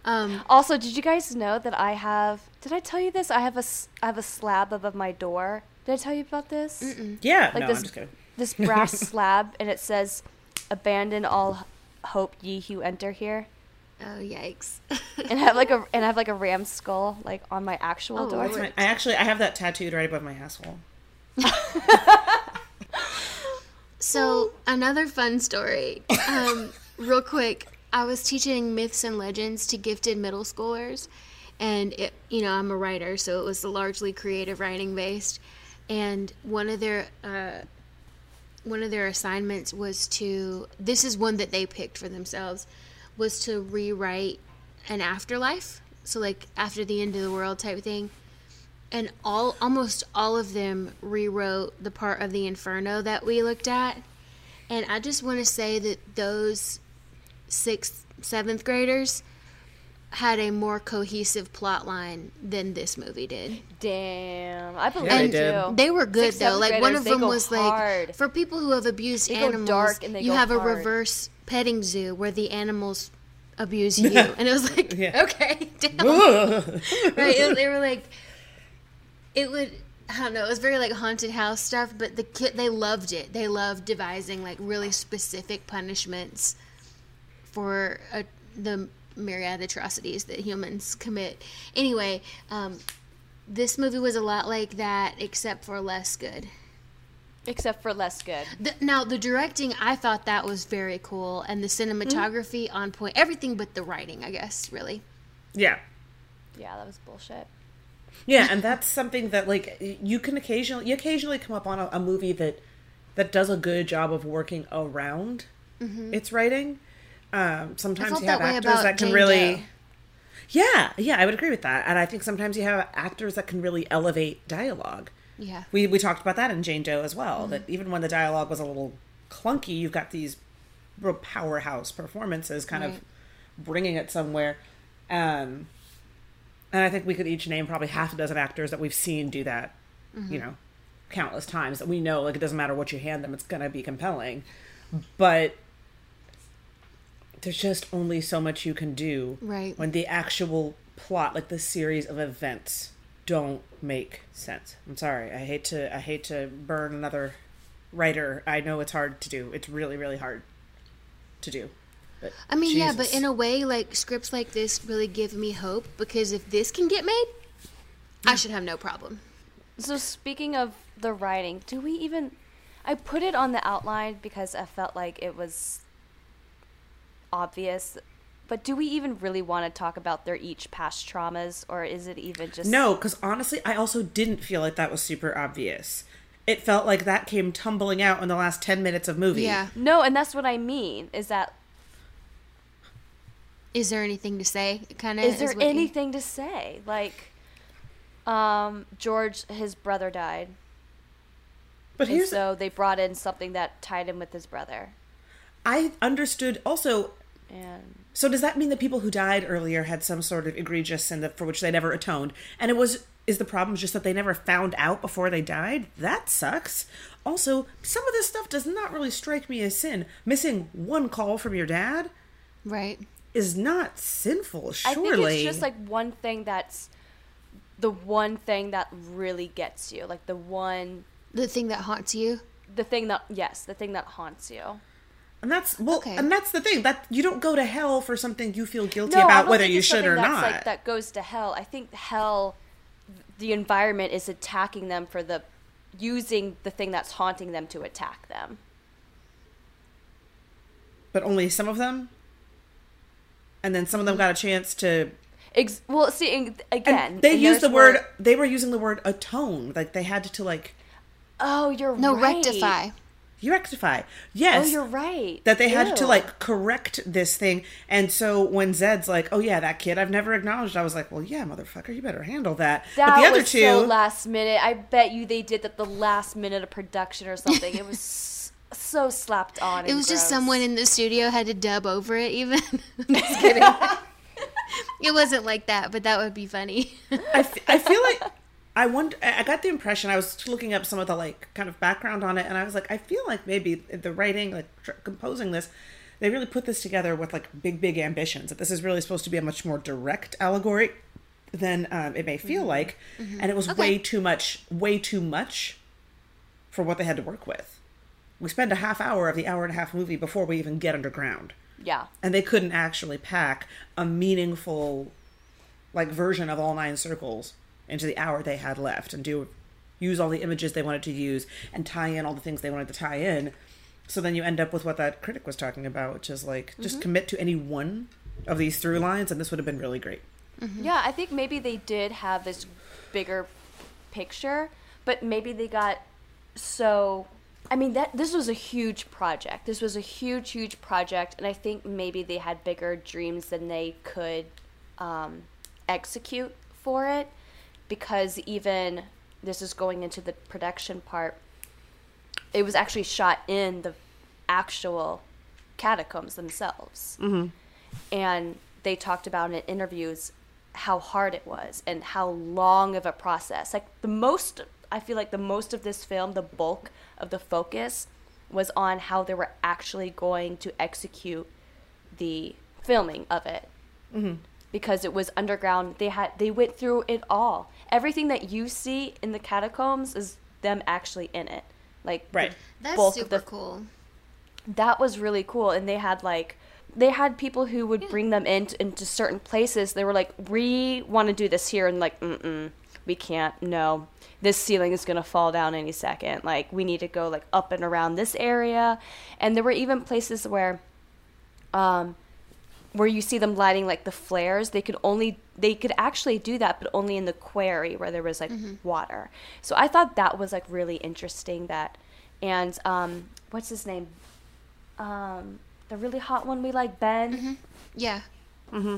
Um, also, did you guys know that I have? Did I tell you this? I have a s- I have a slab above my door. Did I tell you about this? Yeah, Like no, this I'm just kidding. This brass slab, and it says, "Abandon all hope, ye who enter here." oh yikes! And I have like a and I have like a ram skull like on my actual Oh, door. My, I actually I have that tattooed right above my asshole. So another fun story. Um, real quick, I was teaching myths and legends to gifted middle schoolers, and it, you know I'm a writer, so it was largely creative writing based. And one of their uh, one of their assignments was to this is one that they picked for themselves was to rewrite an afterlife. So like after the end of the world type thing. And all almost all of them rewrote the part of the inferno that we looked at. And i just want to say that those sixth seventh graders had a more cohesive plot line than this movie did Damn, I believe Yeah, they it did. they were good Sixth, though. seventh Like one of them was hard. like for people who have abused They animals, dark and they you go have a reverse petting zoo where the animals abuse you, and it was like Yeah. okay, damn. right? It- they were like, it would. I don't know. It was very like haunted house stuff, but the kid they loved it. They loved devising like really specific punishments for uh, the myriad atrocities that humans commit. Anyway, um, this movie was a lot like that, except for less good. Except for less good. The, now the directing, I thought that was very cool, and the cinematography on point. Everything but the writing, I guess, really. yeah. Yeah, that was bullshit. Yeah, and that's something that like you can occasionally you occasionally come up on a, a movie that that does a good job of working around its writing. Um, sometimes you have that actors that can Jane really. Doe. Yeah, yeah, I would agree with that, and I think sometimes you have actors that can really elevate dialogue. Yeah. We we talked about that in Jane Doe as well. Mm-hmm. That even when the dialogue was a little clunky, you've got these real powerhouse performances, kind Right. of bringing it somewhere. Um, and I think we could each name probably half a dozen actors that we've seen do that. Mm-hmm. You know, countless times that we know. Like it doesn't matter what you hand them, it's gonna be compelling. But there's just only so much you can do Right. when the actual plot, like the series of events, don't make sense. I'm sorry. I hate to I hate to burn another writer. I know it's hard to do. It's really really hard to do. But I mean, yeah, but in a way, like scripts like this really give me hope because if this can get made, I should have no problem. So speaking of the writing, do we even? I put it on the outline because I felt like it was obvious. But do we even really want to talk about their each past traumas, or is it even just No, because honestly, I also didn't feel like that was super obvious. It felt like that came tumbling out in the last ten minutes of movie. Yeah. No, and that's what I mean. Is that Is there anything to say? Kind of. is there anything to say? Like, um, George, his brother died, But and here's so they brought in something that tied him with his brother. I understood also. And So does that mean that people who died earlier had some sort of egregious sin that, for which they never atoned? And it was is the problem just that they never found out before they died? That sucks. Also, some of this stuff does not really strike me as sin. Missing one call from your dad Right. is not sinful, I surely. think it's just like one thing that's the one thing that really gets you, like the one, The thing that haunts you. the thing that yes, the thing that haunts you. And that's well, Okay. and that's the thing that you don't go to hell for something you feel guilty No, I about don't whether think you it's should or that's, not. Like, that goes to hell. I think hell, the environment is attacking them for the using the thing that's haunting them to attack them. but only some of them. And then some of them got a chance to Ex- well, see in- and again. they and used the word where- they were using the word atone like they had to like Oh, you're No, right. rectify. You rectify oh, Yes. Oh, you're right. that they had to like correct this thing and so when zed's like oh yeah that kid i've never acknowledged i was like well yeah motherfucker you better handle that That but the other was two so last minute. I bet you they did that the last minute of production or something. it was s- so slapped on. It and was just someone in the studio had to dub over it. Even. I'm just kidding. it wasn't like that, but that would be funny. I, f- I feel like i wonder i got the impression i was looking up some of the like kind of background on it and i was like i feel like maybe the writing like tr- composing this they really put this together with like big big ambitions that this is really supposed to be a much more direct allegory than um, it may feel like and it was Okay. way too much way too much for what they had to work with we spend a half hour of the hour and a half movie before we even get underground Yeah. and they couldn't actually pack a meaningful like version of all nine circles into the hour they had left and do use all the images they wanted to use and tie in all the things they wanted to tie in. So then you end up with what that critic was talking about which is like just commit to any one of these through lines and this would have been really great. Yeah, I think maybe they did have this bigger picture, but maybe they got so I mean that this was a huge project. This was a huge, huge project, and I think maybe they had bigger dreams than they could um, execute for it, because even this is going into the production part. It was actually shot in the actual catacombs themselves, mm-hmm. and they talked about in interviews how hard it was and how long of a process. Like the most, I feel like the most of this film, the bulk of the focus was on how they were actually going to execute the filming of it. Mm-hmm. Because it was underground, they had they went through it all. Everything that you see in the catacombs is them actually in it. Like right, that's super the, cool. That was really cool, and they had like they had people who would bring them in into certain places. They were like, "We want to do this here," and like, "Mm mm, we can't. No, this ceiling is gonna fall down any second. Like, we need to go like up and around this area." And there were even places where, um, where you see them lighting like the flares. They could only they could actually do that, but only in the quarry where there was like mm-hmm. water. So I thought that was like really interesting. That, and um, what's his name? Um, the really hot one we like, Ben. Mm-hmm. Yeah. Mm-hmm.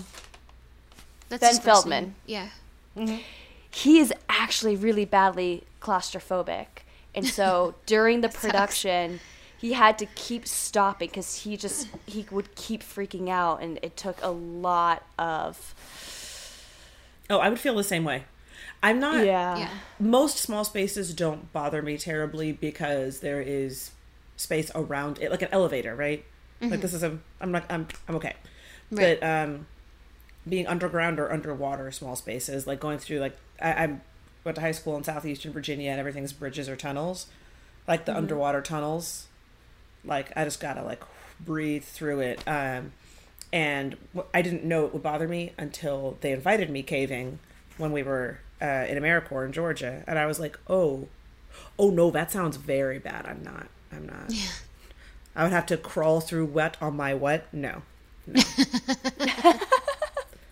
That's ben Feldman. Yeah. Mm-hmm. He is actually really badly claustrophobic, and so during the production, he had to keep stopping because he just he would keep freaking out, and it took a lot of. Oh, I would feel the same way. I'm not. Yeah. yeah. Most small spaces don't bother me terribly because there is space around it, like an elevator, right? Mm-hmm. Like this is a I'm not I'm I'm okay. Right. But um being underground or underwater small spaces, like going through like I, I went to high school in southeastern Virginia and everything's bridges or tunnels. Like the mm-hmm. underwater tunnels. Like I just gotta like breathe through it. Um and I didn't know it would bother me until they invited me caving when we were uh, in AmeriCorps in Georgia, and I was like, "Oh, oh no, that sounds very bad. I'm not. I'm not." Yeah. I would have to crawl through wet on my what? No. no.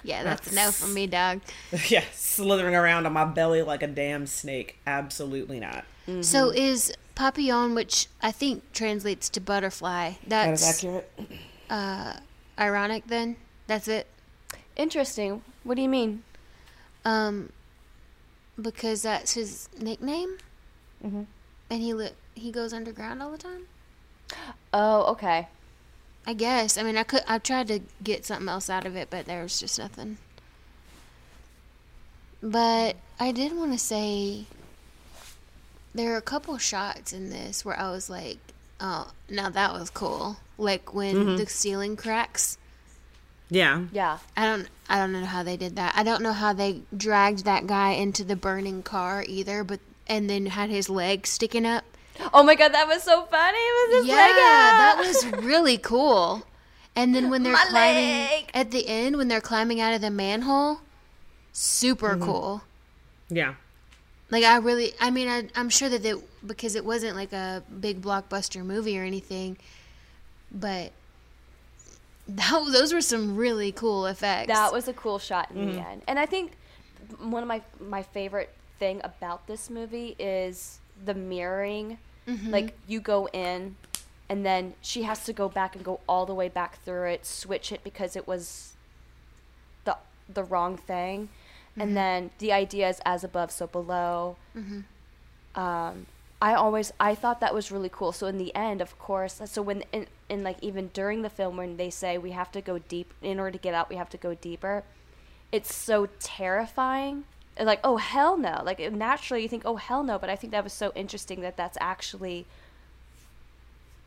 yeah, that's, that's no for me, dog. Yeah, slithering around on my belly like a damn snake. Absolutely not. Mm-hmm. So is papillon, which I think translates to butterfly, that's that is accurate. Uh, ironic then? That's it. Interesting. What do you mean? Um, because that's his nickname, mm-hmm. and he li- he goes underground all the time. Oh, okay. I guess. I mean, I could. I tried to get something else out of it, but there was just nothing. But I did want to say there are a couple shots in this where I was like, "Oh, now that was cool." Like when mm-hmm. the ceiling cracks. Yeah. Yeah. I don't. I don't know how they did that. I don't know how they dragged that guy into the burning car either. But and then had his legs sticking up. Oh my god, that was so funny. It was just yeah, like, that was really cool. And then when they're my climbing leg. at the end, when they're climbing out of the manhole, super mm-hmm. cool. Yeah. Like I really, I mean, I, I'm sure that it because it wasn't like a big blockbuster movie or anything, but that, those were some really cool effects. That was a cool shot in mm-hmm. the end, and I think one of my my favorite thing about this movie is the mirroring Mm-hmm. Like you go in and then she has to go back and go all the way back through it, switch it because it was the the wrong thing. Mm-hmm. And then the idea is as above, so below. Mm-hmm. Um, I always I thought that was really cool. So in the end, of course, so when in, in like even during the film when they say we have to go deep in order to get out, we have to go deeper. It's so terrifying It's like oh hell no like naturally you think oh hell no but i think that was so interesting that that's actually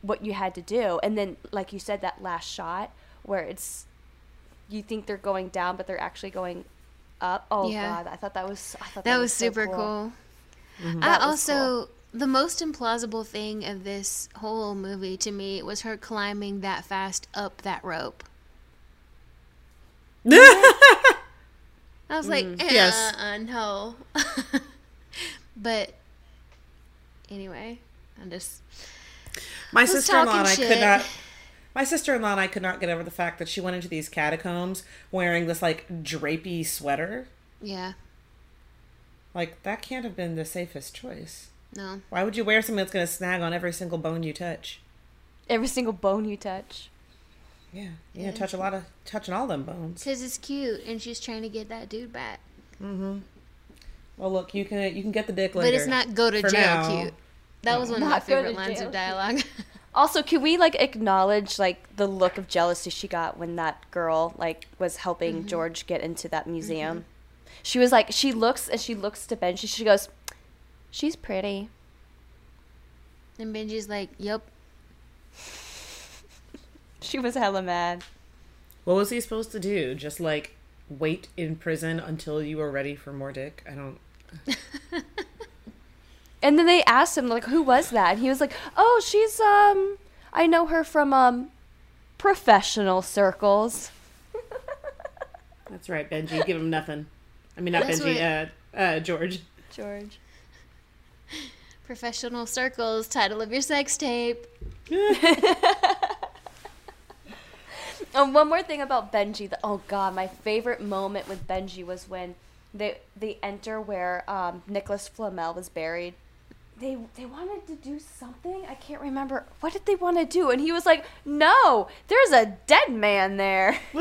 what you had to do and then like you said that last shot where it's you think they're going down but they're actually going up oh yeah. god i thought that was i thought that, that was, was super so cool, cool. Mm-hmm. i also cool. the most implausible thing of this whole movie to me was her climbing that fast up that rope I was like, mm, eh, yes, uh, no. but anyway, I'm just. My sister in law and I shit. could not. My sister in law and I could not get over the fact that she went into these catacombs wearing this like drapey sweater. Yeah. Like that can't have been the safest choice. No. Why would you wear something that's going to snag on every single bone you touch? Every single bone you touch. Yeah, yeah, touch a lot of touching all them bones. Because it's cute and she's trying to get that dude back. Mm-hmm. Well, look, you can you can get the dick later. But it's not go to jail now. cute. That was one of my Not go to favorite lines of dialogue. Also, can we like acknowledge like the look of jealousy she got when that girl like was helping mm-hmm. George get into that mm-hmm. museum? She was like, she looks and she looks to Benji. She goes, "She's pretty." and Benji's like, "Yep." She was hella mad. What was he supposed to do? Just like wait in prison until you were ready for more dick? I don't. And then they asked him like, "Who was that?" And he was like, "Oh, she's um, I know her from um, professional circles." That's right, Benji. Give him nothing. I mean, not That's Benji. Uh, uh, George. George. Professional circles, title of your sex tape. And one more thing about Benji. The, oh God, my favorite moment with Benji was when they they enter where um, Nicolas Flamel was buried. They they wanted to do something. I can't remember. What did they want to do? And he was like, "No, there's a dead man there."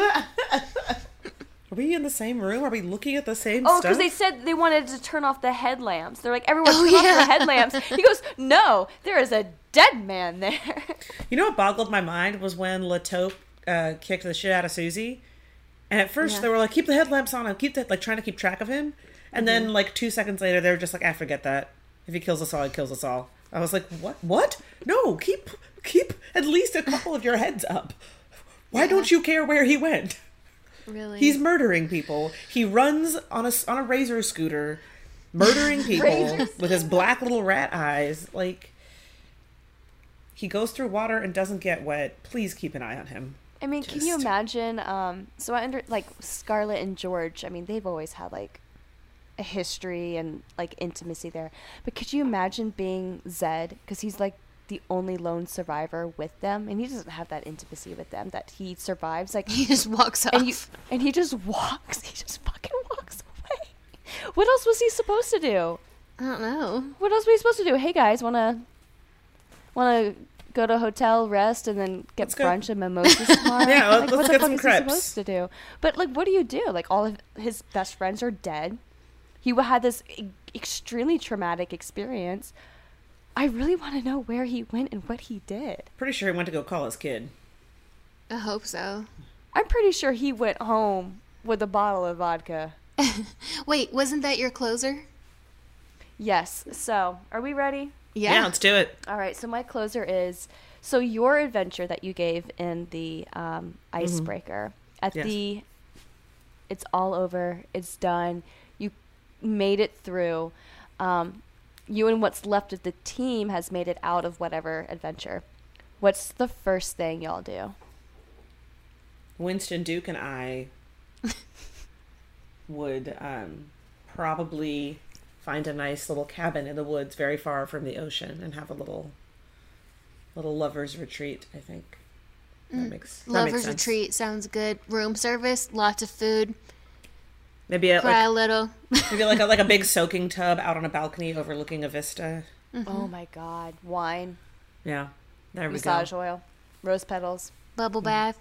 Are we in the same room? Are we looking at the same stuff? Oh, because they said they wanted to turn off the headlamps. They're like, "Everyone, Oh, turn off the headlamps." He goes, "No, there is a dead man there." You know what boggled my mind was when La Taupe uh, kicked the shit out of Souxie, and at first Yeah. they were like, "Keep the headlamps on him, keep that," like trying to keep track of him, and then like two seconds later they were just like, "I forget that. If he kills us all, he kills us all." I was like, "What? What? No, keep keep at least a couple of your heads up. Why don't you care where he went? Really? He's murdering people. He runs on a on a razor scooter, murdering people with his black little rat eyes. Like he goes through water and doesn't get wet. Please keep an eye on him. I mean, can you imagine? Um, so I under like Scarlett and George. I mean, they've always had like a history and like intimacy there. But could you imagine being Zed? Because he's like the only lone survivor with them, and he doesn't have that intimacy with them that he survives. Like, he just walks off. and you and he just walks. He just fucking walks away. What else was he supposed to do? I don't know. What else were you supposed to do? Hey guys, wanna wanna go to a hotel, rest, and then get Let's go. brunch and mimosas tomorrow? Yeah, let's- like, let's what the get fuck some is crepes. he supposed to do? But like, what do you do? Like, all of his best friends are dead. He had this e- extremely traumatic experience. I really want to know where he went and what he did. Pretty sure he went to go call his kid. I hope so. I'm pretty sure he went home with a bottle of vodka. Wait, wasn't that your closer? Yes. So, are we ready? Yeah, let's do it. All right, so my closer is so your adventure that you gave in the um, icebreaker at Yes. the it's all over, it's done. You made it through. Um, you and what's left of the team has made it out of whatever adventure. What's the first thing y'all do? Winston Duke and I would um, probably find a nice little cabin in the woods, very far from the ocean, and have a little little lovers retreat. I think that makes that makes Lovers sense. retreat sounds good. Room service, lots of food, Maybe a, cry like, a little. maybe like a, like a big soaking tub out on a balcony overlooking a vista. Mm-hmm. Oh my god, wine, Yeah, there we massage go. oil, rose petals, Bubble mm-hmm. bath.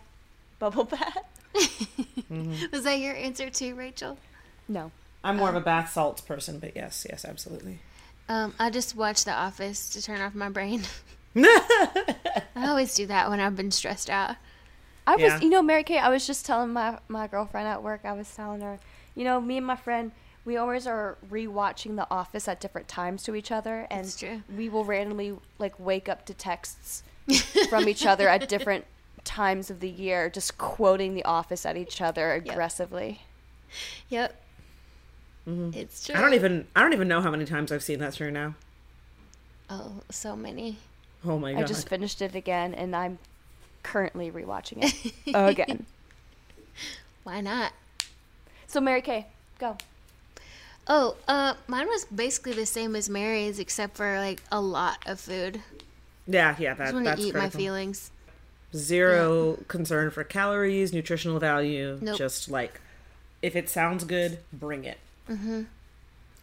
bubble bath. Mm-hmm. Was that your answer too, Rachel? No. I'm more of a um, bath salts person, but yes, yes, absolutely. Um, I just watch The Office to turn off my brain. I always do that when I've been stressed out. I was, you know, Mary Kay, I was just telling my, my girlfriend at work, I was telling her, you know, me and my friend, we always are rewatching The Office at different times to each other. And true. we will randomly, like, wake up to texts from each other at different times of the year, just quoting The Office at each other aggressively. Yep. Mm-hmm. It's true. I don't even I don't even know how many times I've seen that show now. Oh, so many. Oh my god! I just finished it again, and I'm currently rewatching it again. Why not? So, Mary Kay, go. Oh, uh, mine was basically the same as Mary's, except for like a lot of food. yeah, yeah, I that, just want that's to eat my feelings. Zero concern for calories, nutritional value. Nope. Just like if it sounds good, bring it. Mm-hmm.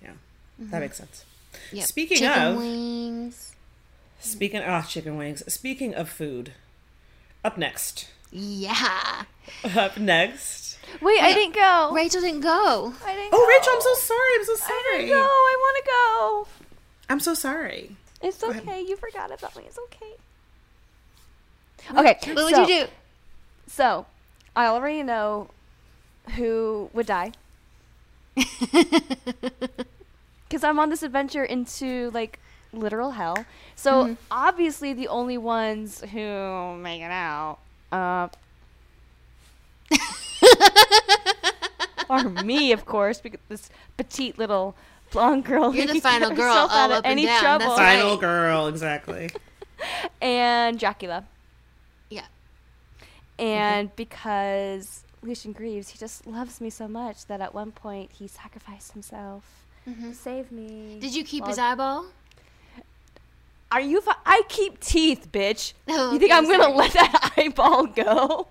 Yeah, that makes sense. Yep. Speaking Chicken of- wings. Speaking ah chicken wings. Speaking of food, up next. Yeah. Up next. Wait, I didn't go. Rachel didn't go. I didn't Oh, go. Rachel, I'm so sorry. I'm so I sorry. didn't go. I want to go. I'm so sorry. It's ahead. okay. You forgot about me. It's okay. Okay. What would you do? So, I already know who would die. Because I'm on this adventure into like literal hell. So Mm-hmm. obviously the only ones who make it out uh, are me, of course, because this petite little blonde girl. You're the final girl all out of up and down. trouble. That's right. Final girl, exactly. and Dracula. Yeah. And because Lucien Greaves, he just loves me so much that at one point he sacrificed himself to save me. Mm-hmm. Did you keep Well, his eyeball? Are you? Fi- I keep teeth, bitch. Oh, you think okay, I'm gonna let that eyeball go?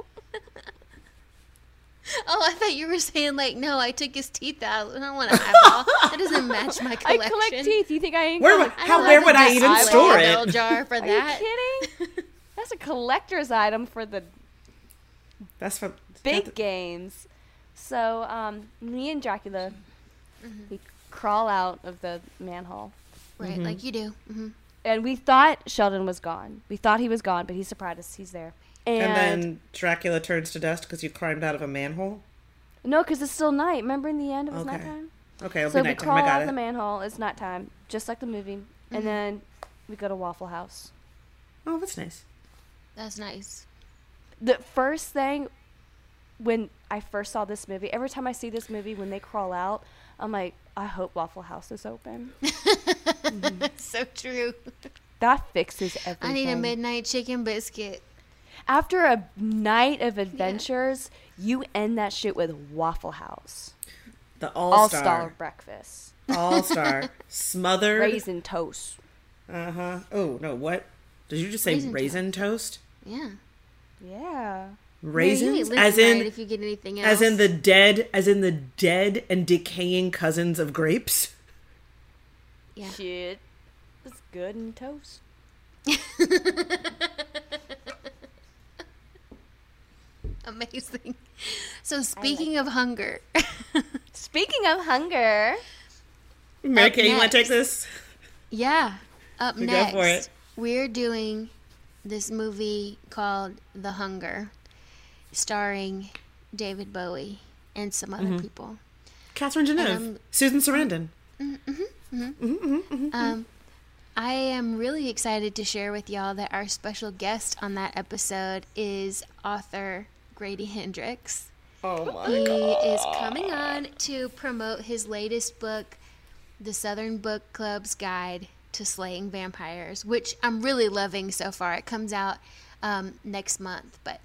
Oh, I thought you were saying like, no, I took his teeth out. I don't want an eyeball. that doesn't match my collection. I collect teeth. You think I ain't? Where gonna- would- I how don't where would a I display even store metal it? jar for that. Are that. you kidding? That's a collector's item for the That's for big games. So, um, me and Dracula, Mm-hmm. we crawl out of the manhole. Right, like you do. hmm And we thought Sheldon was gone. We thought he was gone, but he surprised us. He's there. And, And then Dracula turns to dust because you climbed out of a manhole. no, because it's still night. Remember in the end it was Okay. nighttime. Okay, it'll So be we crawl I out of the manhole. It's nighttime, just like the movie. Mm-hmm. And then we go to Waffle House. Oh, that's nice. That's nice. The first thing when I first saw this movie, every time I see this movie, when they crawl out, I'm like, I hope Waffle House is open. so true. That fixes everything. I need a midnight chicken biscuit. After a night of adventures, you end that shit with Waffle House. The All All star Star. breakfast. All Star. Smothered. Raisin toast. Uh huh. Oh, no, what? Did you just say Raisin raisin, toast? Yeah. Yeah. Raisins? Yeah, as in if you get anything else. as in the dead as in the dead and decaying cousins of grapes? yeah. Shit. It's good in toast. Amazing. So speaking of hunger, Speaking of hunger, Mary Kay, you want to take this? yeah, up You go next for it. we're doing this movie called The Hunger, starring David Bowie and some other Mm-hmm. people. Catherine Deneuve. Susan Sarandon. Mm-hmm, mm-hmm, mm-hmm. Um, I am really excited to share with y'all that our special guest on that episode is author Grady Hendrix. Oh my He is coming on to promote his latest book, The Southern Book Club's Guide to Slaying Vampires, which I'm really loving so far. It comes out um, next month, but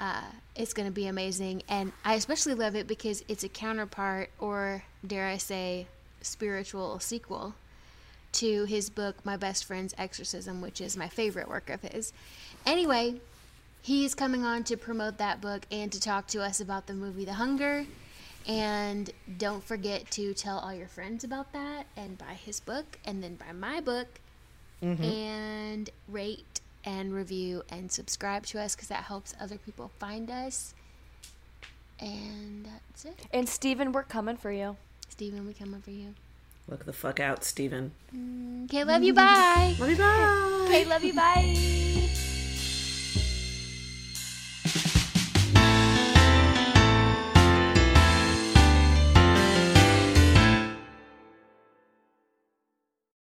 uh, it's going to be amazing. And I especially love it because it's a counterpart, or dare I say, spiritual sequel to his book, My Best Friend's Exorcism, which is my favorite work of his. Anyway, he's coming on to promote that book and to talk to us about the movie The Hunger. And don't forget to tell all your friends about that and buy his book and then buy my book mm-hmm. and rate and review and subscribe to us because that helps other people find us. And that's it. and Steven, we're coming for you. Steven, we're coming for you. Look the fuck out, Steven. Mm, okay, love you. Bye. Love you, bye. Okay, love you. Bye.